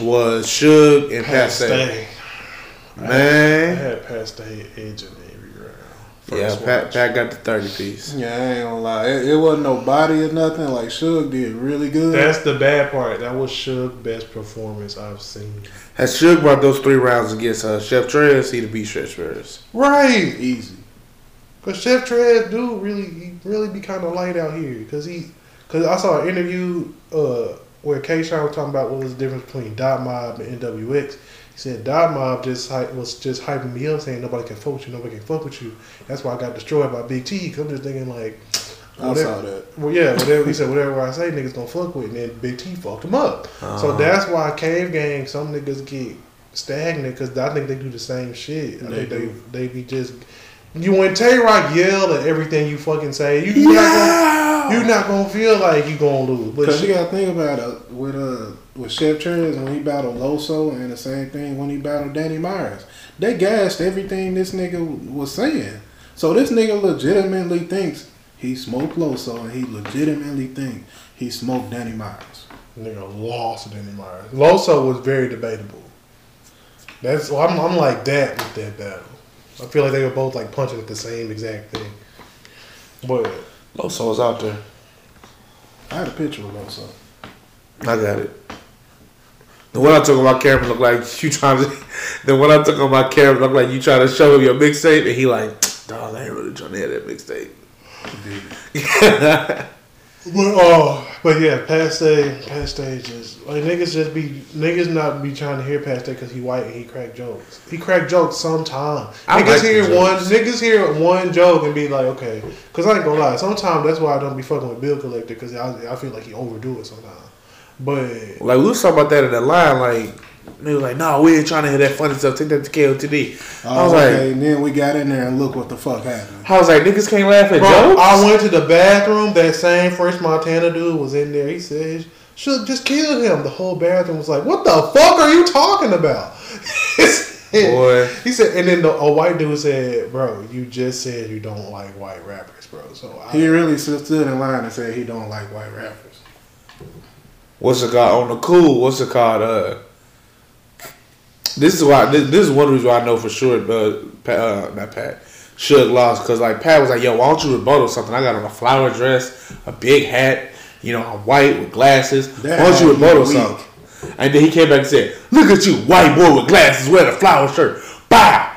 S1: was Suge and Pat Stay.
S2: Paste. I
S1: Man,
S2: had Paste edge in every round.
S1: Yeah, Pat. Pat got the 30 piece.
S3: Yeah, I ain't gonna lie. It, it wasn't no body or nothing. Like Suge did really good.
S2: That's the bad part. That was Suge's best performance I've seen.
S1: Has Suge brought those three rounds against uh, Chef Trez, he'd have beat Chef Trez.
S2: Right.
S3: easy.
S2: Cause Chef Trez do really he really be kind of light out here. Cause he, cause I saw an interview uh where K. Shine was talking about what was the difference between Dot Mob and NWX. He said Dot Mob just was just hyping me up, saying nobody can fuck with you, nobody can fuck with you. That's why I got destroyed by Big T. Cause I'm just thinking like,
S3: I saw that.
S2: Well, yeah, whatever he said, whatever I say, niggas gonna fuck with, and then Big T fucked him up. So
S1: Uh-huh.
S2: that's why Cave Gang, some niggas get stagnant because I think they do the same shit. I
S3: They
S2: think
S3: do.
S2: they they be just. You when Tay Rock yell at everything you fucking say, you you not gonna, you not gonna feel like you gonna lose. But
S3: Cause you gotta think about it with uh with Chef Trez when he battled Loso and the same thing when he battled Danny Myers. They gassed everything this nigga was saying. So this nigga legitimately thinks he smoked Loso and he legitimately thinks he smoked Danny Myers.
S2: nigga lost Danny Myers. Loso was very debatable. That's I'm I'm like that with that battle. I feel like they were both like punching at the same exact thing. But
S1: Loso was out there.
S3: I had a picture of Loso.
S1: I got it. The one I took on my camera looked like you trying to. *laughs* The one I took on my camera looked like you trying to show him your mixtape, and he like, *tsk* dog, I ain't really trying to hear that mixtape. *laughs*
S2: But oh, but yeah, Pat Stay, past stage is like niggas just be niggas not be trying to hear Pat Stay because he white and he crack jokes. He crack jokes sometime.
S1: I
S2: Niggas
S1: like
S2: hear one, niggas hear one joke and be like, okay, because I ain't gonna lie. Sometimes that's why I don't be fucking with Bill Collector because I, I feel like he overdo it sometimes. But
S1: Like we was talking about that in the line, like they was like, no, we ain't trying to hear that funny stuff. Take that to KOTD. I was
S3: Oh,
S1: like,
S3: and then we got in there and look what the fuck happened.
S1: I was like, niggas can't laugh at
S2: bro,
S1: jokes.
S2: I went to the bathroom. That same French Montana dude was in there. He said, "Should just kill him." The whole bathroom was like, "What the fuck are you talking about?" *laughs*
S1: Boy.
S2: He said, and then the, a white dude said, "Bro, you just said you don't like white rappers, bro." So I,
S3: He really stood stood in line and said he don't like white rappers.
S1: what's it called on the cool? What's it called? Uh, this is why this, this is one reason why I know for sure. Uh, Pat, uh not Pat. Suge lost because like Pat was like, "Yo, why don't you rebuttal something? I got on a flower dress, a big hat, you know, I'm white with glasses.
S3: That
S1: why don't you rebuttal something?" And then he came back and said, "Look at you, white boy with glasses, wearing a flower shirt. Bow.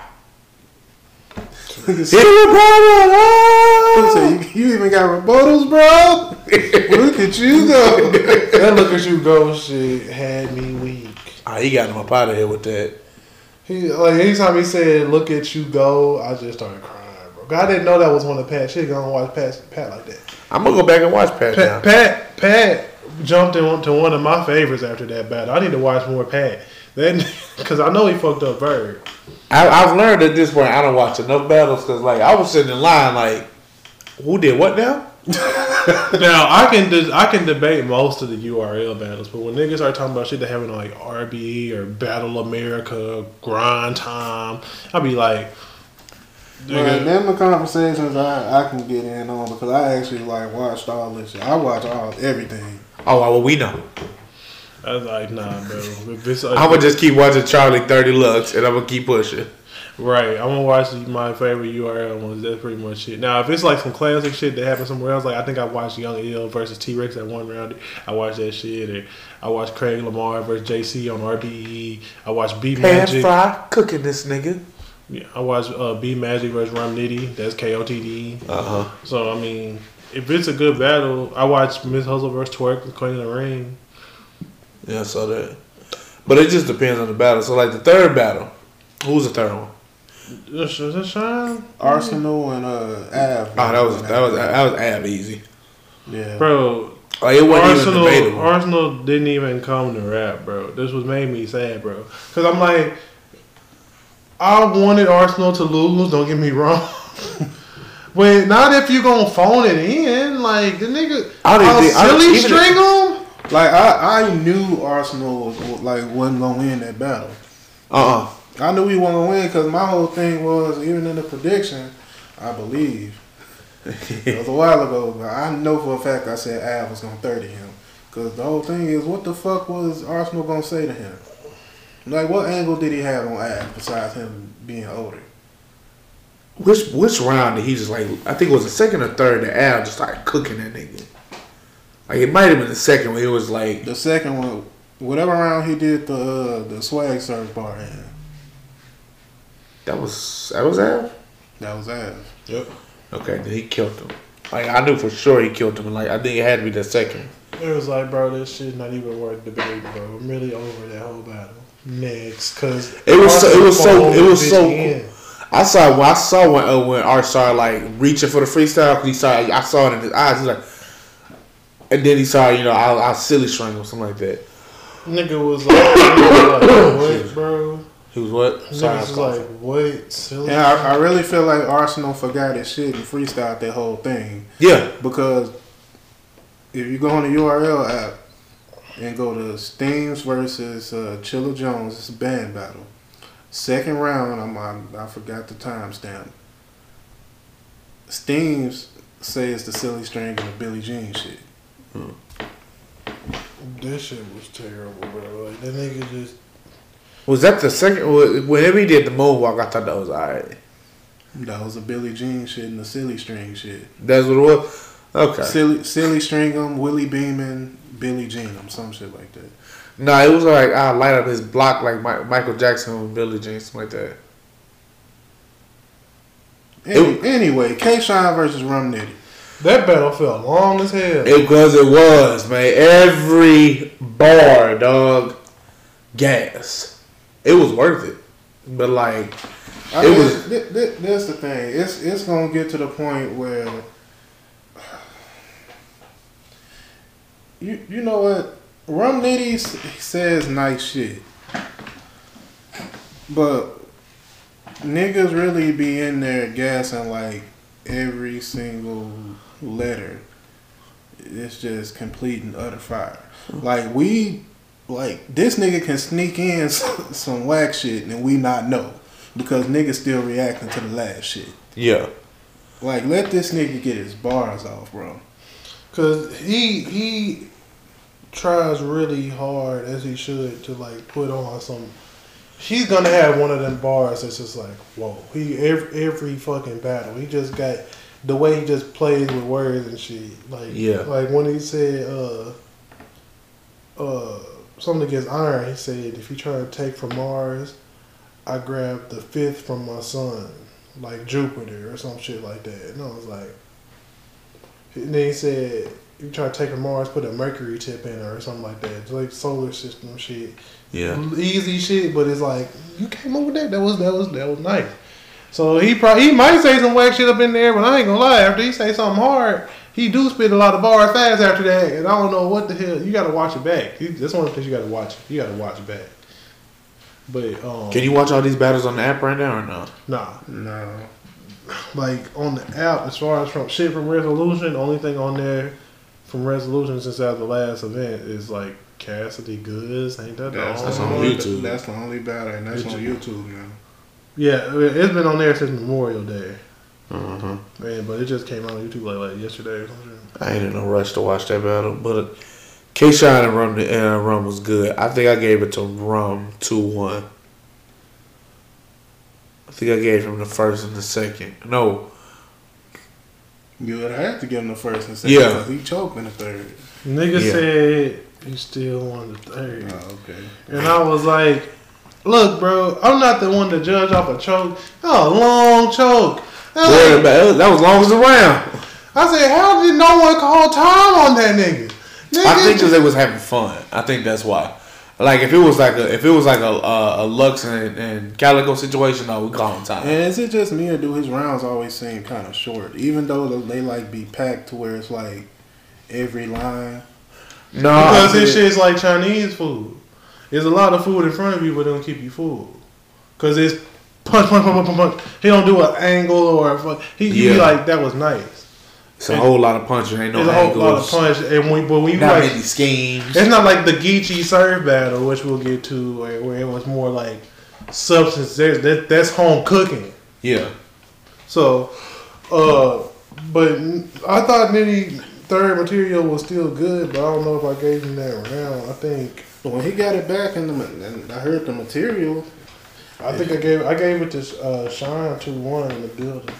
S1: Hit
S3: He
S1: a rebuttal.
S3: you, you even got rebuttals, bro? Look at you go. *laughs*
S2: that look at you go shit had me weak.
S1: Ah, he got him up out of here with that.
S2: He like anytime he said "look at you go," I just started crying, bro. I didn't know that was one of Pat. Shit, gonna watch Pat Pat like that.
S1: I'm gonna go back and watch Pat, now.
S2: Pat, Pat, Pat jumped into one of my favorites after that battle. I need to watch more Pat. Then, because *laughs* I know he fucked up Bird.
S1: I, I've learned at this point I don't watch enough battles because like I was sitting in line like, who did what now?
S2: Now I can de- I can debate most of the URL battles, but when niggas start talking about shit that having like RBE or Battle America, Grind Time, I'll be like,
S3: Right,
S2: nigga,
S3: them the conversations I, I can get in on because I actually like watched all this shit. I watch all everything.
S1: Oh well, we know.
S2: I was like, nah, bro. If it's,
S1: I'm gonna just keep watching Charlie Thirty Lux and I'm gonna keep pushing.
S2: Right, I'm gonna watch my favorite URL ones. That's pretty much it. Now, if it's like some classic shit that happened somewhere else, like I think I watched Young Ill versus T Rex at one round. I watched that shit. Or I watched Craig Lamar versus JC on RBE. I watched B Magic.
S1: Pan
S2: Magic.
S1: fry cooking this nigga.
S2: Yeah, I watched uh, B Magic versus Rum Nitty. That's KOTD.
S1: Uh huh.
S2: So I mean, if it's a good battle, I watched Miss Hustle versus Twerk with Queen of the Ring.
S1: Yeah, I saw that. But it just depends on the battle. So like the third battle, who's the third one?
S2: Is that Shine?
S3: Arsenal and uh Av.
S1: Oh, that was that was that was ab easy.
S3: yeah.
S2: Bro,
S1: Like it wasn't
S2: Arsenal,
S1: even debatable.
S2: Arsenal didn't even come to rap, bro. This was made me sad, bro. Cause I'm like, I wanted Arsenal to lose. Don't get me wrong, *laughs* but not if you gonna phone it in. Like the nigga,
S1: I don't
S2: I'll
S1: even think- I don't-
S2: silly string them.
S3: Like I, I knew Arsenal was, like wasn't gonna win that battle.
S1: Uh uh
S3: I knew we wasn't win because my whole thing was even in the prediction, I believe it was a while ago. But I know for a fact I said Av was gonna thirty him because the whole thing is what the fuck was Arsenal gonna say to him? Like what angle did he have on Av besides him being older?
S1: which which round did he just like? I think it was the second or third that Al just started cooking that nigga. Like it might have been the second one. it was like
S3: The second one, whatever round he did the uh, the swag surf bar in,
S1: that was that was Al.
S3: that was ass.
S2: Yep.
S1: Okay, then he killed him. Like I knew for sure he killed him. Like I think it had to be the second.
S2: It was like, bro, this shit not even worth debating, bro. I'm really over that whole battle. Next, cause
S1: It was so- it was so- it was so-
S2: in.
S1: I saw when I saw when uh, when Art started like reaching for the freestyle because he saw I saw it in his eyes. He's like, and then he saw you know I I silly string or something like that.
S2: Nigga was like, nigga was like what, bro?
S1: He was what? Sorry, I
S2: Niggas
S1: was
S2: was like, what? Silly?
S3: And I, I really feel like Arsenal forgot his shit and freestyled that whole thing
S1: yeah,
S3: because if you go on the URL app and go to Steams versus uh, Chilla Jones, it's a band battle. Second round, I'm, I, I forgot the timestamp. Steams says the silly string and the Billie Jean shit.
S2: That shit was terrible, bro. Like that nigga just
S1: was that the second? Whenever he did the moonwalk, I thought that was alright.
S3: That was a Billy Jean shit and the silly string shit.
S1: That's what it was. Okay.
S3: Silly, silly stringham, Willie Beeman, Billie Jean 'em, some shit like that.
S1: No, it was like I light up his block like Mi- Michael Jackson with Billy Jean, something like that.
S3: Any, anyway, K Shine versus Rum Nitty.
S2: that battle felt long as hell.
S1: It was, it was, man. Every bar, dog, gas. It was worth it. But like,
S3: I
S1: It
S3: mean,
S1: was-
S3: th- th- that's the thing. It's it's gonna get to the point where *sighs* you you know what Rum Nitty says nice shit, but niggas really be in there gassing like every single letter. It's just complete and utter fire. Like we, like this nigga can sneak in *laughs* some whack shit and we not know because niggas still reacting to the last shit.
S1: yeah,
S3: Like let this nigga get his bars off, bro.
S2: Cause he he tries really hard as he should to like put on some. He's gonna have one of them bars that's just like whoa. He every every fucking battle. He just got the way he just plays with words and shit. Like
S1: Yeah.
S2: Like when he said uh uh something against iron. He said if you try to take from Mars, I grabbed the fifth from my sun, like Jupiter or some shit like that. And I was like. And then he said, "You try to take from Mars, put a Mercury tip in her or something like that, It's like solar system shit,
S1: yeah.
S2: easy shit." But it's like you came over that. That was that was that was nice. So he probably he might say some whack shit up in there, but I ain't gonna lie. After he say something hard, he do spit a lot of bars fast after that, and I don't know what the hell. You got to watch it back. That's one of the things you got to watch. You got to watch it back. But um,
S1: Can you watch all these battles on the app right now or no?
S2: Nah,
S3: No.
S2: like on the app as far as from shit from resolution the only thing on there from resolution since after the last event is like cassidy goods ain't that the
S3: That's,
S1: That's
S3: the
S1: on
S2: only
S3: only,
S1: YouTube.
S3: That's the only battle, and that's on YouTube now.
S2: yeah it's been on there since memorial day
S1: Uh-huh.
S2: man but it just came out on youtube like, like yesterday or something
S1: I ain't in no rush to watch that battle, but K Shine and Rum uh, Rum was good. I think I gave it to Rum two one. I think I gave him the first and the second. No,
S3: You would have to give him the first and second.
S1: Yeah.
S3: because He choked in the third.
S2: nigga
S1: Yeah.
S2: said he still won the third
S3: Oh, okay.
S2: and i was like look bro i'm not the one to judge off a choke oh long choke I
S1: Boy,
S2: like,
S1: that was- long as around.
S2: I said, how did no one call time on that nigga? nigga
S1: I think because they was having fun. I think that's why. Like if it was like a if it was like a a, a Lux and, and Calico situation, no, we call him time.
S3: And is it just me or do his rounds always seem kind of short? Even though they like be packed to where it's like every line.
S1: No,
S2: Because this shit's like Chinese food. There's a lot of food in front of you, but it don't keep you full. Because it's punch, punch, punch, punch, punch. He don't do an angle or a fuck. He, he be
S1: Yeah.
S2: like, that was nice.
S1: it's a whole lot of punching. Ain't no
S2: There's a whole lot of punch. And when, but when you
S1: Not
S2: like,
S1: many schemes.
S2: it's not like the Geechee Surf battle, which we'll get to, where, where it was more like substance. There's, that, that's home cooking.
S1: Yeah.
S2: So, uh, but I thought Nitty third material was still good, but I don't know if I gave him that round. I think
S3: when he got it back in the, and I heard the material,
S2: I think I gave I gave it to uh, Sean two one in the building.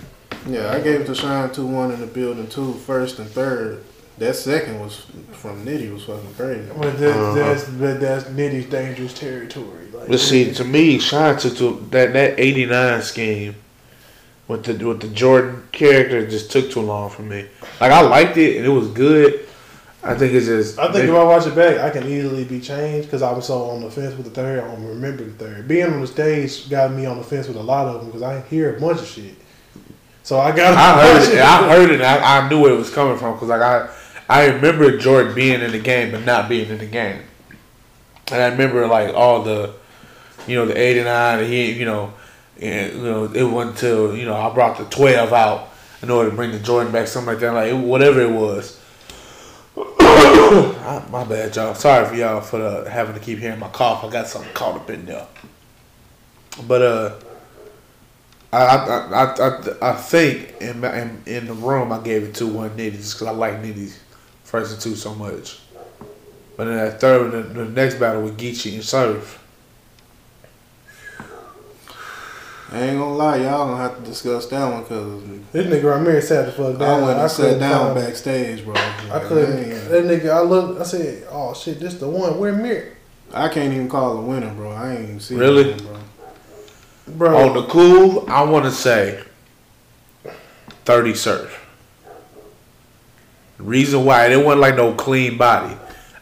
S3: Yeah, I gave it to Shine two one in the building too, first and third. That second was from Nitty was fucking crazy.
S2: But that,
S1: Uh-huh.
S2: that's but that's Nitty's dangerous territory. Like,
S1: But see, to me, Shine took to that that eighty nine scheme with the with the Jordan character just took too long for me. Like I liked it and it was good. I think it's just
S2: I think
S1: they-
S2: if I watch it back, I can easily be changed because I was so on the fence with the third. I don't remember the third. Being on the stage got me on the fence with a lot of them because I hear a bunch of shit. So I got.
S1: I heard it. I heard it. And I, I knew where it was coming from because like I, I remember Jordan being in the game but not being in the game, and I remember like all the, you know, the eighty nine. He, you know, and you know it wasn't until you know I brought the twelve out in order to bring the Jordan back, something like that, like whatever it was. I- *coughs* my bad, y'all. Sorry for y'all for the, having to keep hearing my cough. I got something caught up in there. But uh. I I, I, I, I think in, my, in in the room I gave it to one Nitty just because I like Nitty's first and two so much. But then that third, the, the next battle with Geechee and Surf,
S3: I ain't gonna lie, y'all gonna have to discuss that one because
S2: This nigga Ramirez sat the fuck down.
S3: I went and sat down
S2: find-
S3: backstage, bro.
S2: I couldn't.
S3: man,
S2: That nigga, I looked. I said, "Oh shit, this the one." Where Mir,
S3: I can't even call a winner, bro. I ain't even see
S1: Really?
S3: that one,
S2: bro?
S1: on the cool, I want to say thirty Surf. Reason why it wasn't like no clean body.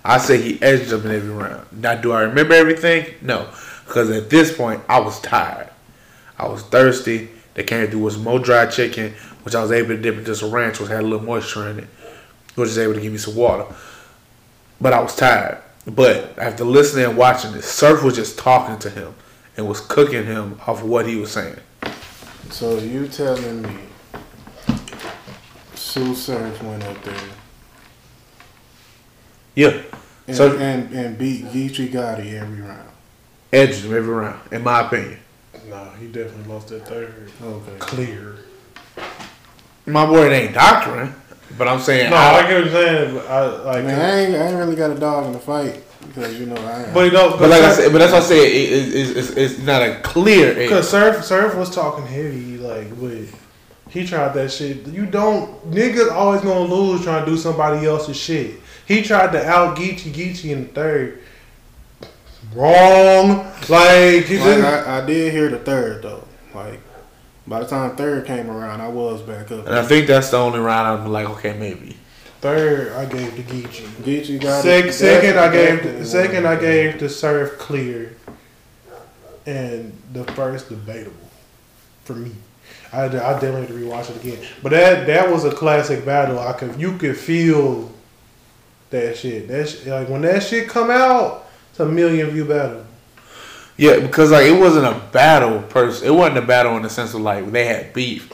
S1: I say he edged him in every round. Now, do I remember everything? No, because at this point I was tired. I was thirsty. They came through with some more dry chicken, which I was able to dip into some ranch, which had a little moisture in it, which was able to give me some water. But I was tired. But after listening and watching this, Surf was just talking to him and was cooking him off of what he was saying.
S3: So you telling me Sue Surf went up there
S1: Yeah,
S3: and,
S1: So-
S3: and, and beat Geechee Gotti every round?
S1: edged him every round, in my opinion.
S2: Nah, he definitely lost that third.
S3: Okay.
S2: Clear.
S1: My boy, it ain't doctrine, but I'm saying
S2: No,
S1: I,
S2: I get what you're saying. But I
S3: I
S2: like.
S3: Man, I ain't, I ain't really got a dog in the fight because you know I.
S2: but you know,
S1: But like I said, but that's what I said. It, it, it's, it's, it's not a clear.
S2: Cause Surf Surf was talking heavy, like, but he tried that shit. You don't niggas always gonna lose trying to do somebody else's shit. He tried to out Geechee Geechee in the third. Wrong. Like he
S3: Like,
S2: didn't.
S3: I, I did hear the third though. Like by the time third came around, I was back up.
S1: and I think that's the only round I'm like, okay, maybe.
S2: Third, I gave to Geechee.
S3: Geechee got
S2: Sec-
S3: it.
S2: second, I gave
S3: Definitely
S2: the second, I gave to Surf clear, and the first debatable for me. I, I definitely have to rewatch it again. But that that was a classic battle. I could you could feel that shit. That sh- like when that shit come out, it's a million view battle.
S1: Yeah, because like it wasn't a battle person. It wasn't a battle in the sense of like they had beef.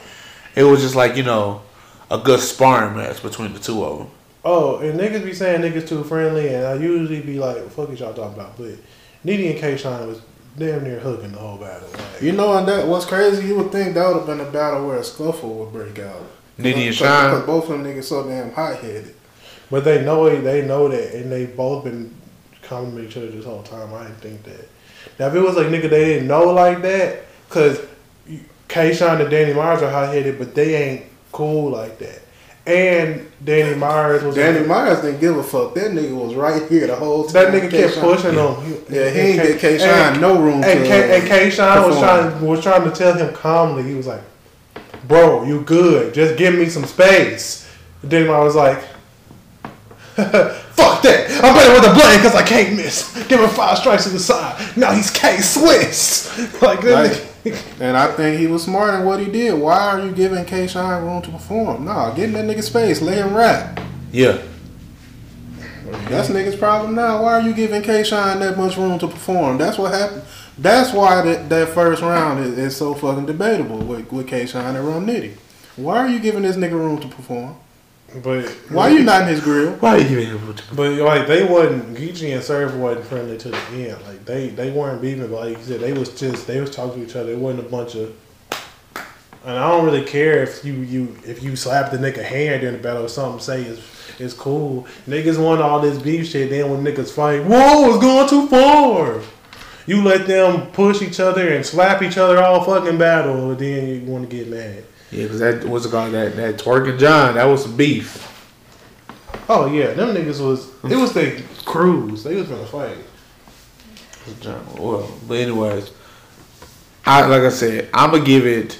S1: It was just like you know a good sparring match between the two of them.
S2: Oh, and niggas be saying niggas too friendly, and I usually be like, "Fuck is y'all talking about?" But Nitty and K Shine was damn near hooking the whole battle. Like,
S3: You know, and that what's crazy? You would think that would have been a battle where a scuffle would break out.
S1: Nitty and
S3: Because-
S1: Shine.
S3: both of them niggas so damn hot headed.
S2: But they know it. They know that, and they both been complimenting each other this whole time. I didn't think that. Now, if it was like nigga, they didn't know like that, cause K. Shine and Danny Myers are hot headed, but they ain't cool like that. And Danny Myers was
S3: Danny Myers didn't give a fuck. That nigga was right here the whole time.
S2: That nigga kept pushing on. He,
S3: Yeah, he ain't get K Shine no room
S2: And. K, and uh, K. Shine was trying was trying to tell him calmly. He was like, "Bro, you good? Just give me some space." Danny Myers was like. *laughs* Fuck that! I'm better with a blade because I can't miss. Give him five strikes to the side. Now he's K Swiss. *laughs* like that.
S3: Like- And I think he was smart in what he did. Why are you giving K Shine room to perform? Nah, get in that nigga space. Let him rap.
S1: Yeah,
S3: That's nigga's problem now. Why are you giving K Shine that much room to perform? That's what happened. That's why that, that first round is, is so fucking debatable with, with K Shine and Rum Nitty. Why are you giving this nigga room to perform?
S2: But
S3: Why you not in his grill?
S1: why are you giving him?
S2: But like they wasn't Geechee and Surf wasn't friendly to the end. Like they they weren't beefing, but like you said, they was just they was talking to each other. It wasn't a bunch of. And I don't really care if you you if you slap the nigga hand during the battle or something. Say is it's cool. Niggas want all this beef shit. Then when niggas fight, whoa, it's going too far. You let them push each other and slap each other all fucking battle, and then you want to get mad.
S1: Yeah, because that what's it called? That that twerking John. That was some beef.
S2: Oh yeah, them niggas was it was the crews. They was gonna fight.
S1: Well, but anyways, I like I said, I'm gonna give it.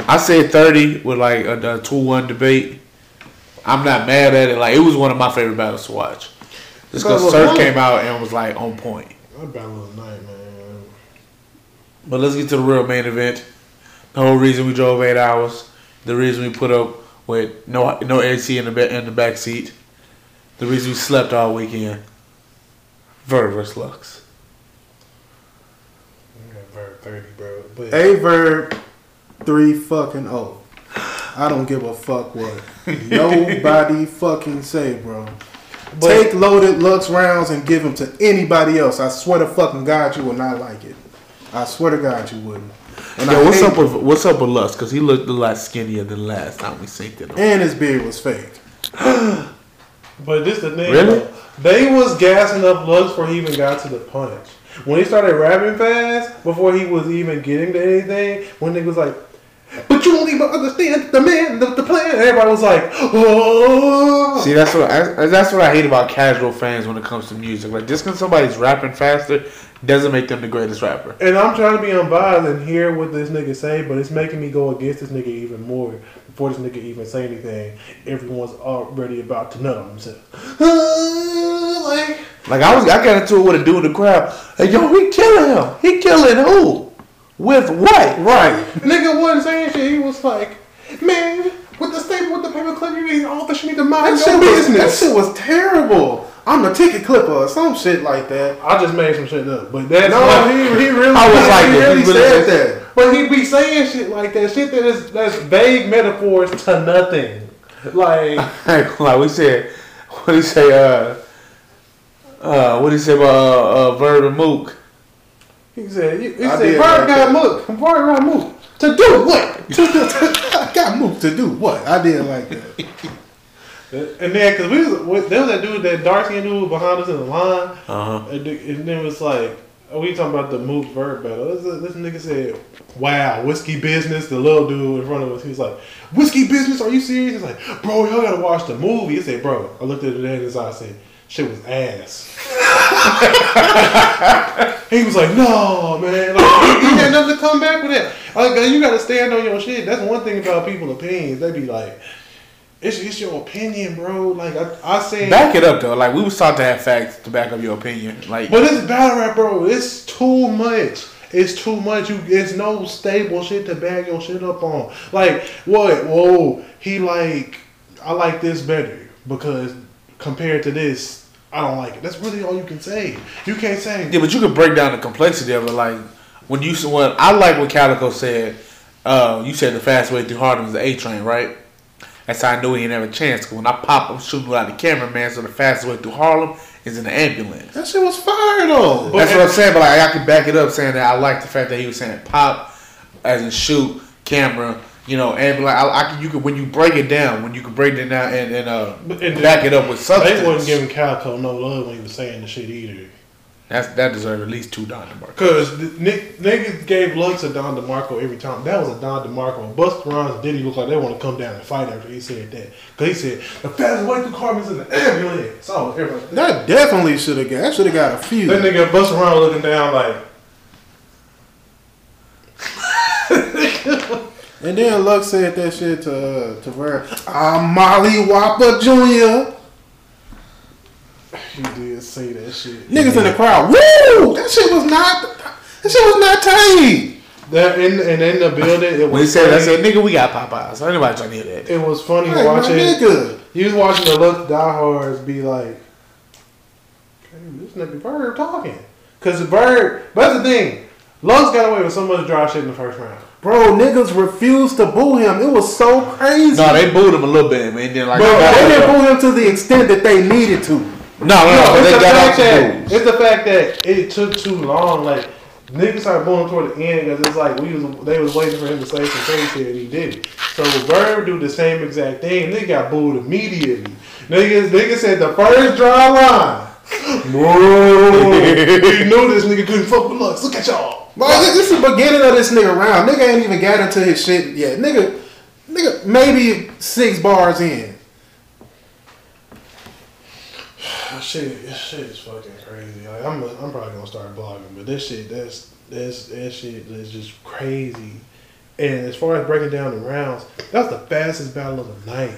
S1: I said 30 with like a, a two one debate. I'm not mad at it. Like it was one of my favorite battles to watch. Just because Sir came out and was like on point.
S2: That battle of the night, man.
S1: But let's get to the real main event. The whole reason we drove eight hours. The reason we put up with no no AC in the ba- in the back seat. The reason we slept all weekend. Verb versus Lux.
S2: Verb thirty, bro. But
S3: A verb three fucking O. I don't give a fuck what *laughs* nobody fucking say, bro.
S2: But-
S3: Take loaded Lux rounds and give them to anybody else. I swear to fucking God, you will not like it. I swear to God, you wouldn't. And,
S1: Yo,
S3: I
S1: what's
S3: hate-
S1: up with what's up with Lux? Cause he looked a lot skinnier than last time we synced it.
S3: And his beard was fake. *gasps*
S2: But this the thing.
S1: Really?
S2: They was gassing up Lux before he even got to the punch. When he started rapping fast, before he was even getting to anything, when they was like, "But you don't even understand the man, the, the plan," everybody was like, "Oh."
S1: See, that's what I, that's what I hate about casual fans when it comes to music. Like just because somebody's rapping faster doesn't make them the greatest rapper.
S2: And I'm trying to be unbiased and hear what this nigga say, but it's making me go against this nigga even more. Before this nigga even say anything, everyone's already about to nut on themselves. like,
S1: Like I was, I got into it with a dude in the crowd. Hey, yo, he killing him. He killing who? With what?
S3: Right.
S2: nigga wasn't saying shit. He was like, man, with the staple, with the paper clip, you need all this. You need to mind
S3: That
S2: your
S3: shit, was, that
S2: business.
S3: shit was terrible. I'm the ticket clipper or some shit like that.
S2: I just made some shit up, but that's
S3: No,
S2: what-
S3: he, he really,
S1: I was like
S3: he really
S1: He
S3: said
S1: was-
S3: that.
S2: But he be saying shit like that, shit that is that's vague metaphors to nothing. Like *laughs*
S1: like we said, what he say? Uh, uh, what he say about uh, uh, Verb and Mook?
S2: He said, he, he
S3: I
S2: said,
S3: did
S2: Bird
S3: like
S2: got
S3: that.
S2: mook, got mook to do what? *laughs*
S3: To do- I got moved to do what? I didn't like that.
S2: And then, cause we was, we- there was that dude, that dark skinned dude behind us in the line,
S1: Uh huh.
S2: and, and then it was like, we talking about the mook verb battle. This, this nigga said, "Wow, whiskey business." The little dude in front of us, he was like, "Whiskey business? Are you serious?" He's like, "Bro, y'all gotta watch the movie." He said, "Bro," I looked at it in his eye, I said, "Shit was ass." *laughs* he was like, "No, man, like, he, had nothing to come back with that. Like, you gotta stand on your shit." That's one thing about people's opinions. They be like. It's, it's your opinion, bro. Like I, I said,
S1: Back it up though. Like we was taught to have facts to back up your opinion. Like
S2: but it's battle rap, bro. It's too much. It's too much. You, it's no stable shit to bag your shit up on. Like what? Whoa, he like. I like this better because compared to this, I don't like it. That's really all you can say. You can't say.
S1: Yeah, but you can break down the complexity of it. Like when you when I like what Calico said. Uh, you said the fast way through Harlem is the A train, right? That's how I knew he didn't have a chance. 'cause when I pop up shooting without the camera, man. so the fastest way through Harlem is in the ambulance.
S3: That shit was fire though.
S1: That's what I'm saying. But like I could back it up saying that I like the fact that he was saying pop, as in shoot, camera, you know, ambulance. I, I can you could when you break it down, when you can break it down and, and uh
S2: and
S1: back it up with substance.
S2: They wasn't giving Calico no love when he was saying the shit either.
S1: That's that deserves at least two Don DeMarco.
S2: Cause Nick, niggas gave Lux a Don DeMarco every time. That was a Don DeMarco. Busta Rhymes and Diddy look like they want to come down and fight after he said that. Cause he said the fastest way through Harlem's in the ambulance. So everybody.
S3: That definitely should have got. That should have got a few.
S2: That nigga Busta Rhymes looking down like,
S3: And then Lux said that shit to uh, to Ver. I'm Molly Whopper Jr.
S2: he did say that shit.
S3: Niggas in the crowd. Woo! That shit was not. That shit was not tight.
S2: That in and in the building, it was
S1: When he said, that, I said, nigga, we got Popeyes. So anybody trying to hear that?
S2: it was funny
S3: Like, my
S2: watching.
S3: nigga.
S2: He was watching the Lux diehards be like, "Damn, this nigga Bird talking. Cause the Bird, but that's the thing. Lux got away with so much dry shit in the first round.
S3: Bro, niggas refused to boo him. It was so crazy.
S1: No, they booed him a little bit, man. Then like,
S3: Bro, they didn't boo him to the extent that they needed to.
S1: no, no, but
S2: it's,
S1: they
S2: the
S1: got
S2: fact
S1: off
S2: that,
S1: the booze.
S2: it's the fact that it took too long. Like niggas started booing toward the end because it's like we was they was waiting for him to say some crazy shit and he didn't. So Bird do the same exact thing. and they got booed immediately. Niggas, nigga said the first dry line. Bro, *laughs* you know this nigga couldn't fuck with Lux. Look at y'all.
S3: Bro, this this is the beginning of this nigga round. Nigga ain't even got into his shit yet. Nigga, nigga, maybe six bars in. *sighs*
S2: Shit, this shit is fucking crazy. Like, I'm, I'm probably gonna start blogging, but this shit, that's, that's, that shit is just crazy. And as far as breaking down the rounds, that's the fastest battle of the night.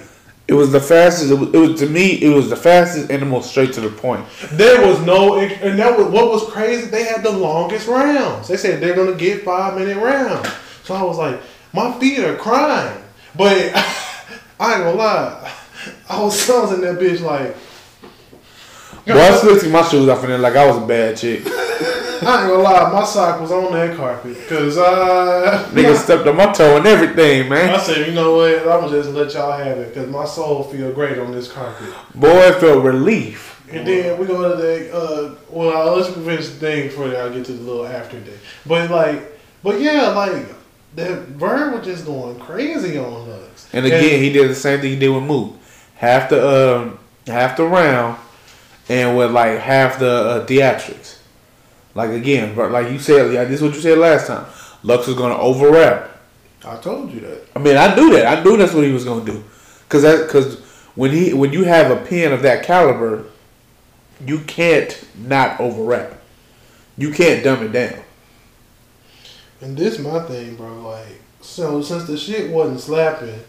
S1: It was the fastest. It was, it was to me. It was the fastest and the most straight to the point.
S2: There was no, and that was what was crazy. They had the longest rounds. They said they're gonna get five minute rounds. So I was like, my feet are crying. But *laughs* I ain't gonna lie, I was, I was in that bitch like.
S1: Boy, I still took my shoes off in there like I was a bad chick.
S2: I ain't gonna lie, my sock was on that carpet because uh,
S1: Nigga stepped on my toe and everything, man.
S2: I said, you know what? I'm gonna just let y'all have it because my soul feel great on this carpet.
S1: Boy, it felt relief.
S2: And then we go to the uh, well, let's finish the thing before I get to the little after day. But like, but yeah, like that Vern was just going crazy on us.
S1: And again, he did the same thing he did with Mook. Half the um, half the round, and with like half the uh, theatrics. Like again, but like you said, yeah, this is what you said last time. Lux is gonna overwrap.
S3: I told you that.
S1: I mean, I knew that. I knew that's what he was gonna do. Cause that, cause when he, when you have a pen of that caliber, you can't not overwrap. You can't dumb it down.
S2: And this my thing, bro. Like, so since the shit wasn't slapping,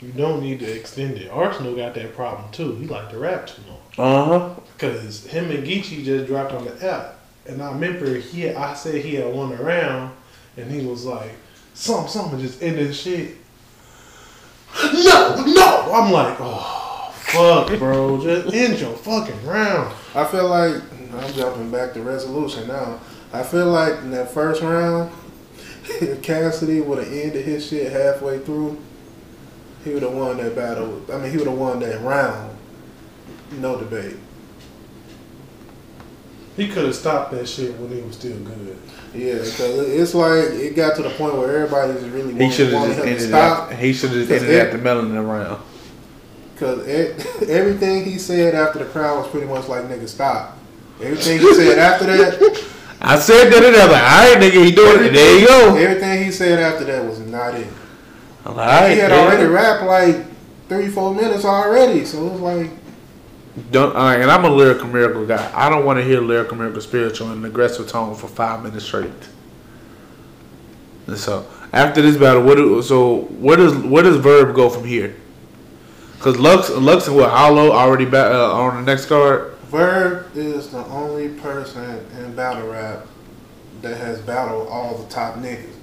S2: you don't need to extend it. Arsenal got that problem too. He like to rap too long.
S1: Uh huh.
S2: Cause him and Geechee just dropped on the app, and I remember he, I said he had one around, and he was like, "Some, something just ended the shit." No, no. I'm like, oh fuck, bro. Just end your fucking round.
S3: I feel like I'm jumping back to resolution now. I feel like in that first round, *laughs* Cassidy would have ended his shit halfway through, he would have won that battle. I mean, he would have won that round. No debate.
S2: He could have stopped that shit when he was still good.
S3: Yeah, because it's like it got to the point where everybody's really
S1: He should have just
S3: him
S1: ended
S3: stop.
S1: He should have just
S3: Because
S1: ended
S3: it-
S1: at the melon round.
S3: Because *laughs* everything he said after the crowd was pretty much like, nigga, stop. Everything he said after that, *laughs*
S1: I said that and I was like, all right, nigga, he doing it. There you go.
S3: everything he said after that was not it.
S1: I'm like, all right,
S3: he had
S1: yeah.
S3: already rapped like three, four minutes already. So it was like,
S1: Don't, all right, and I'm a lyrical miracle guy. I don't want to hear lyrical miracle spiritual in an aggressive tone for five minutes straight. And so after this battle, what do, so where does where does Verb go from here? Because Lux Lux and what Hollow already ba- uh, on the next card.
S3: Verb is the only person in battle rap that has battled all the top niggas.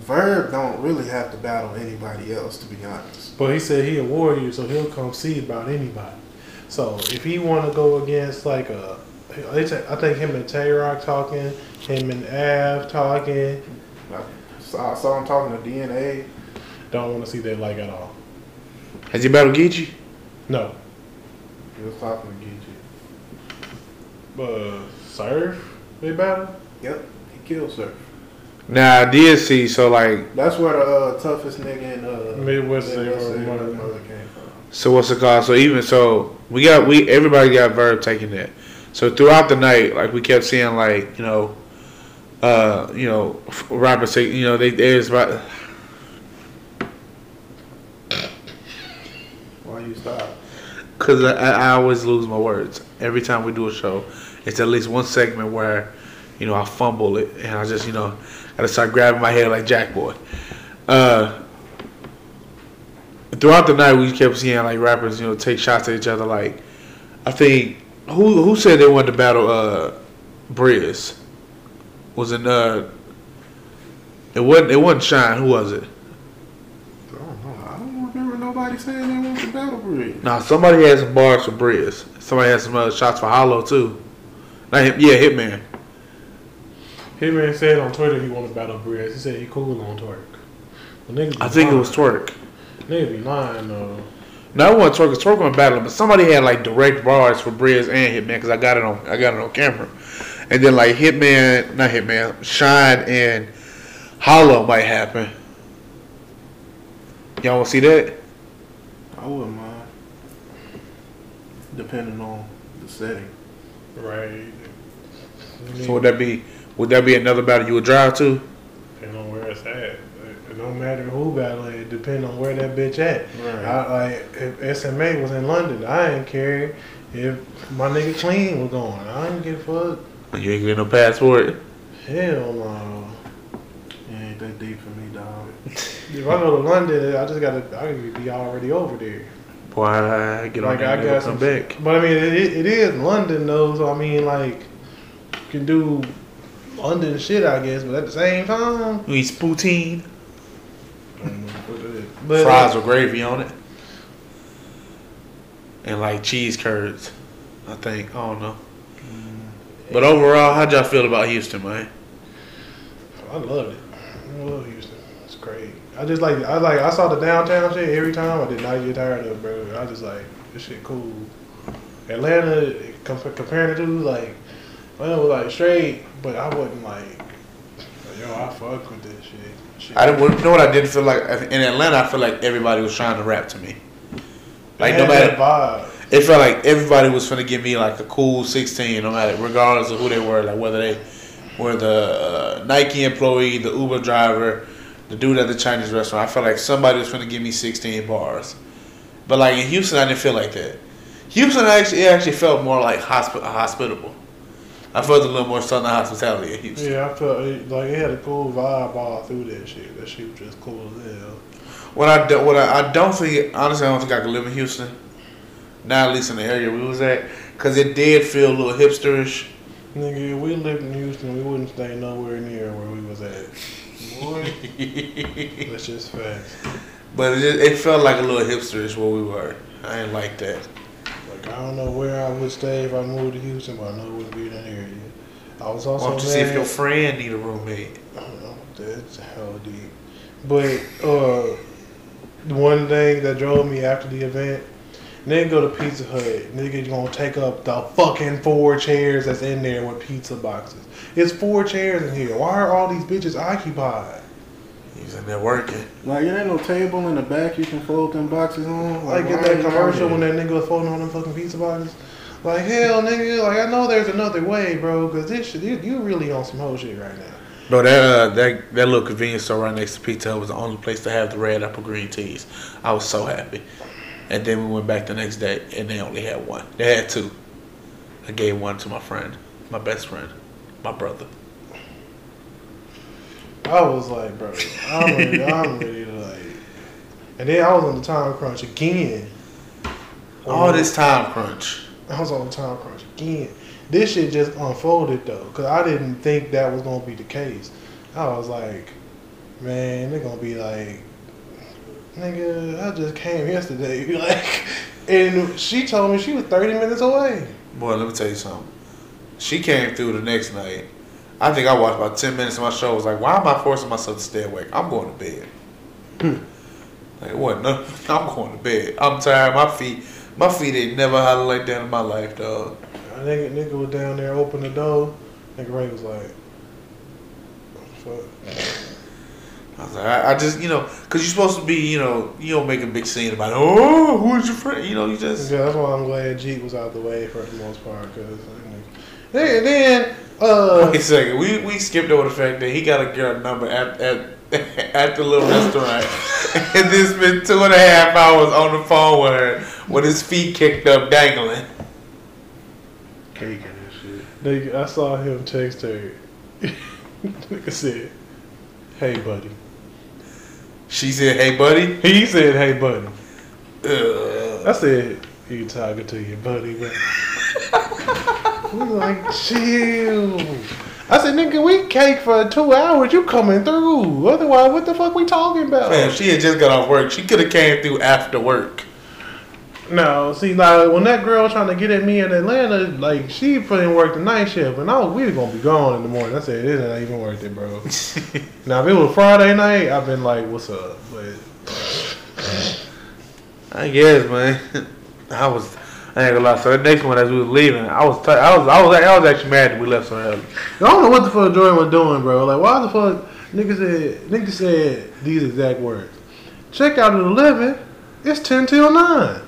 S3: Verb don't really have to battle anybody else, to be honest.
S2: But he said he a warrior, so he'll come see about anybody. So if he want to go against like a, they say- I think him and Tay Roc talking, him and Av talking.
S3: Like, so I saw him talking to DNA.
S2: Don't want to see that like at all.
S1: Has he battled Geechee?
S2: No,
S3: He was talking to Geechee.
S2: but Surf they battle.
S3: Yep, he killed Surf.
S1: Nah, I did see. So like,
S3: That's where the uh, toughest nigga in uh,
S2: Midwest
S3: Midwest
S2: Saber
S3: Saber
S2: Mother.
S3: Mother came from.
S1: so what's it called? So even so, we got we everybody got Verb taking that. So throughout the night, like we kept seeing, like you know, uh, you know, rappers say, you know, they there's about
S3: Why you stop?
S1: Cause I, I always lose my words every time we do a show. It's at least one segment where, you know, I fumble it and I just, you know, gotta start grabbing my head like Jack Boy. Uh, throughout the night, we kept seeing like rappers, you know, take shots at each other. Like, I think who who said they wanted to battle uh, Brizz? Was it uh? It wasn't. It wasn't Shine. Who was it?
S3: I don't know. I don't remember nobody saying they want to battle bridge.
S1: Nah, somebody had some bars for Brizz. Somebody had some uh, shots for Hollow too. Not him, yeah, Hitman.
S2: Hitman said on Twitter he want to battle Brizz. He said he cool on Twork. But niggas be
S1: I think it was Twork.
S2: Niggas be lying though.
S1: No, it wasn't Twork. 'cause Twork on battle, but somebody had like direct bars for Brizz and Hitman because I got it on. I got it on camera. And then like Hitman, not Hitman, Shine and Hollow might happen. Y'all want to see that?
S3: I wouldn't mind. Depending on the setting.
S2: Right.
S1: So would that be would that be another battle you would drive to?
S2: Depending on where it's at. It don't matter who battle it, depend on where that bitch at.
S3: Right.
S2: I, like if SMA was in London, I ain't care if my nigga clean was going. I didn't give a fuck.
S1: You ain't getting no passport.
S2: Hell no.
S3: It ain't that deep for me, dog.
S2: If I go to London, I just gotta I could be already over there.
S1: Boy, I get on
S2: Like
S1: there
S2: I
S1: and
S2: got
S1: never
S2: some
S1: come back.
S2: But I mean, it, it is London though, so I mean, like you can do London shit, I guess. But at the same time,
S1: You eat
S2: but
S1: fries uh, with gravy on it, and like cheese curds. I think I don't know. Mm. But overall, how'd y'all feel about Houston, man?
S2: I loved it. I love Houston. It's great. I just like I like I saw the downtown shit every time. I did not get tired of it, bro. I just like this shit cool. Atlanta com- comparing to like Atlanta was like straight, but I wasn't like yo, I fuck with this shit.
S1: I didn't, you know what I didn't feel like in Atlanta. I feel like everybody was trying to rap to me. Like no matter, it felt like everybody was gonna give me like a cool sixteen, no matter regardless of who they were, like whether they were the uh, Nike employee, the Uber driver, the dude at the Chinese restaurant. I felt like somebody was gonna give me sixteen bars. But like in Houston, I didn't feel like that. Houston actually it actually felt more like hospi- hospitable. I felt a little more southern hospitality in Houston.
S2: Yeah, I felt like it had a cool vibe all through that shit. That shit was just cool as hell.
S1: What I do, what I, I don't think honestly I don't think I could live in Houston. Not at least in the area we was at, cause it did feel a little hipsterish.
S2: Nigga, if we lived in Houston, we wouldn't stay nowhere near where we was at. Boy, *laughs* that's just facts.
S1: But it, just, it felt like a little hipsterish where we were. I ain't like that.
S2: I don't know where I would stay if I moved to Houston, but I know it wouldn't be in that area. I was also
S1: Why don't you see if your friend need a roommate?
S2: I don't know, that's hell deep. But uh, the one thing that drove me after the event, nigga go to Pizza Hut, nigga gonna take up the fucking four chairs that's in there with pizza boxes. It's four chairs in here. Why are all these bitches occupied?
S1: He's in there working.
S3: Like, there ain't no table in the back you can fold them boxes on.
S2: Like
S3: why
S2: get that commercial when that nigga was folding on them fucking pizza boxes. Like hell, nigga. Like I know there's another way, bro. Cause this shit, you, you really on some whole shit right now.
S1: Bro, that uh, that that little convenience store right next to Pizza Hut was the only place to have the red apple green teas. I was so happy. And then we went back the next day, and they only had one. They had two. I gave one to my friend, my best friend, my brother.
S2: I was like, bro, I'm ready, I'm ready to like. And then I was on the time crunch again.
S1: All this time crunch.
S2: I was on the time crunch again. This shit just unfolded though, cause I didn't think that was gonna be the case. I was like, man, they're gonna be like, nigga, I just came yesterday, *laughs* like, and she told me she was thirty minutes away.
S1: Boy, let me tell you something. She came through the next night. I think I watched about ten minutes of my show. I was like, why am I forcing myself to stay awake? I'm going to bed. Hmm. like what? No, *laughs* I'm going to bed. I'm tired. My feet, my feet ain't never hollered like that in my life, dog.
S2: A nigga, nigga was down there, opened the door. Nigga Ray was like, fuck.
S1: I was like, I, I just, you know, because you're supposed to be, you know, you don't make a big scene about, oh, who's your friend? You know, you just.
S2: Yeah, that's why I'm glad Jeep was out the way for the most part. Cause then, then uh,
S1: Wait a second. We we skipped over the fact that he got a girl number at at *laughs* at the little restaurant, *laughs* and this been two and a half hours on the phone with her with his feet kicked up, dangling.
S3: Cake and shit.
S2: nigga, I saw him text her. *laughs* nigga said, "Hey, buddy."
S1: She said, "Hey, buddy."
S2: He said, "Hey, buddy."
S1: Ugh.
S2: I said, "You talking to your buddy, man?" We like, chill. I said, "Nigga, we cake for two hours. You coming through? Otherwise, what the fuck we talking about?"
S1: Man, she had just got off work. She could have came through after work.
S2: No, see, like when that girl trying to get at me in Atlanta, like she put in work the night shift, and I was we was gonna be gone in the morning. I said it ain't even worth it, bro. *laughs* now if it was Friday night, I've been like, "What's up?" But
S1: I guess, man. I was. I ain't gonna lie. So the next one, as we was leaving, I was. T- I was. I was. I was actually mad that we left so early.
S2: I don't know what the fuck Jordan was doing, bro. Like, why the fuck nigga said nigga said these exact words? Check out at eleven. It's ten till nine.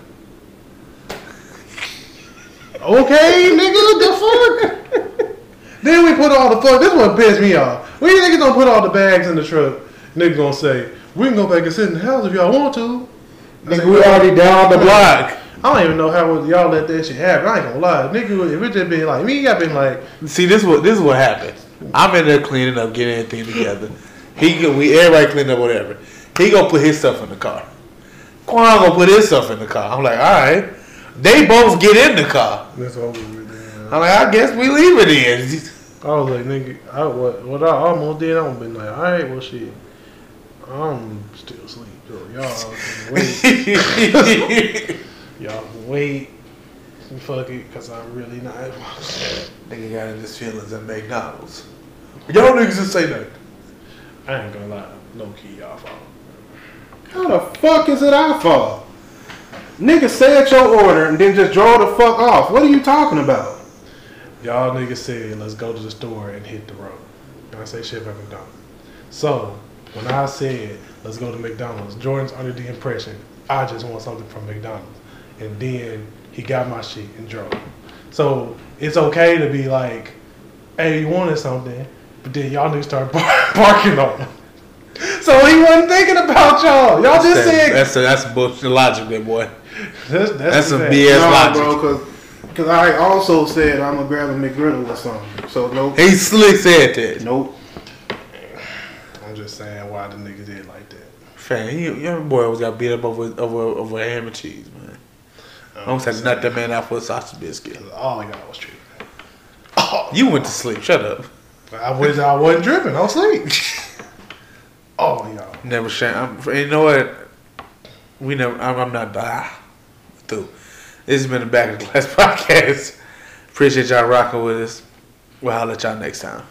S2: Okay, nigga, the fuck? *laughs* then we put all the fuck. This one pissed me off. We niggas gonna put all the bags in the truck, niggas gonna say, we can go back and sit in the house if y'all want to. I
S1: Nigga, we already down the block.
S2: I don't even know how y'all let that shit happen. I ain't gonna lie. Nigga, if it just been like me, I been like,
S1: See, this what this is what happened. I'm in there cleaning up, getting everything together. He go- we everybody clean up whatever. He gonna put his stuff in the car. Quan gonna put his stuff in the car. I'm like, all right. They both get in the car.
S2: that's over with. Man.
S1: I'm like, I guess we leave it in.
S2: I was like, nigga, I, what, what I almost did, I would been like, all right, well, shit. I'm still asleep. So y'all can wait. *laughs* *laughs* y'all wait. Fuck it, because I'm really not.
S1: Nigga got in his feelings at McDonald's. Y'all niggas just say nothing.
S2: I ain't gonna lie. Low key, y'all fault.
S3: How the fuck is it our fault? Nigga said your order and then just draw the fuck off. What are you talking about?
S2: Y'all niggas said, let's go to the store and hit the road. And I say shit at McDonald's. So, when I said, let's go to McDonald's, Jordan's under the impression, I just want something from McDonald's. And then he got my shit and drove. So, it's okay to be like, hey, you wanted something, but then y'all niggas start *laughs* bar- barking on him. So he wasn't thinking about y'all. Y'all just said
S1: that's a, that's bullshit logic, there, boy.
S2: that's,
S1: That's some
S2: that.
S1: BS
S3: no,
S1: logic.
S3: bro, because because I also said I'm gonna grab a McGriddle or something. So nope,
S1: He slick said that.
S3: nope.
S2: I'm just saying why the niggas did like that.
S1: Fam, he, your boy always got beat up over over over ham and cheese, man. I almost had to nut that man out for a sausage biscuit.
S2: All I got was tripping.
S1: You went to sleep. Shut up.
S2: I was I wasn't tripping. I was asleep. *laughs* oh y'all.
S1: Never shame. I'm, you know what? We never. I'm, I'm not. Ah, through. This has been the Back of the Class *laughs* podcast. Appreciate y'all rocking with us. We'll holler at y'all next time.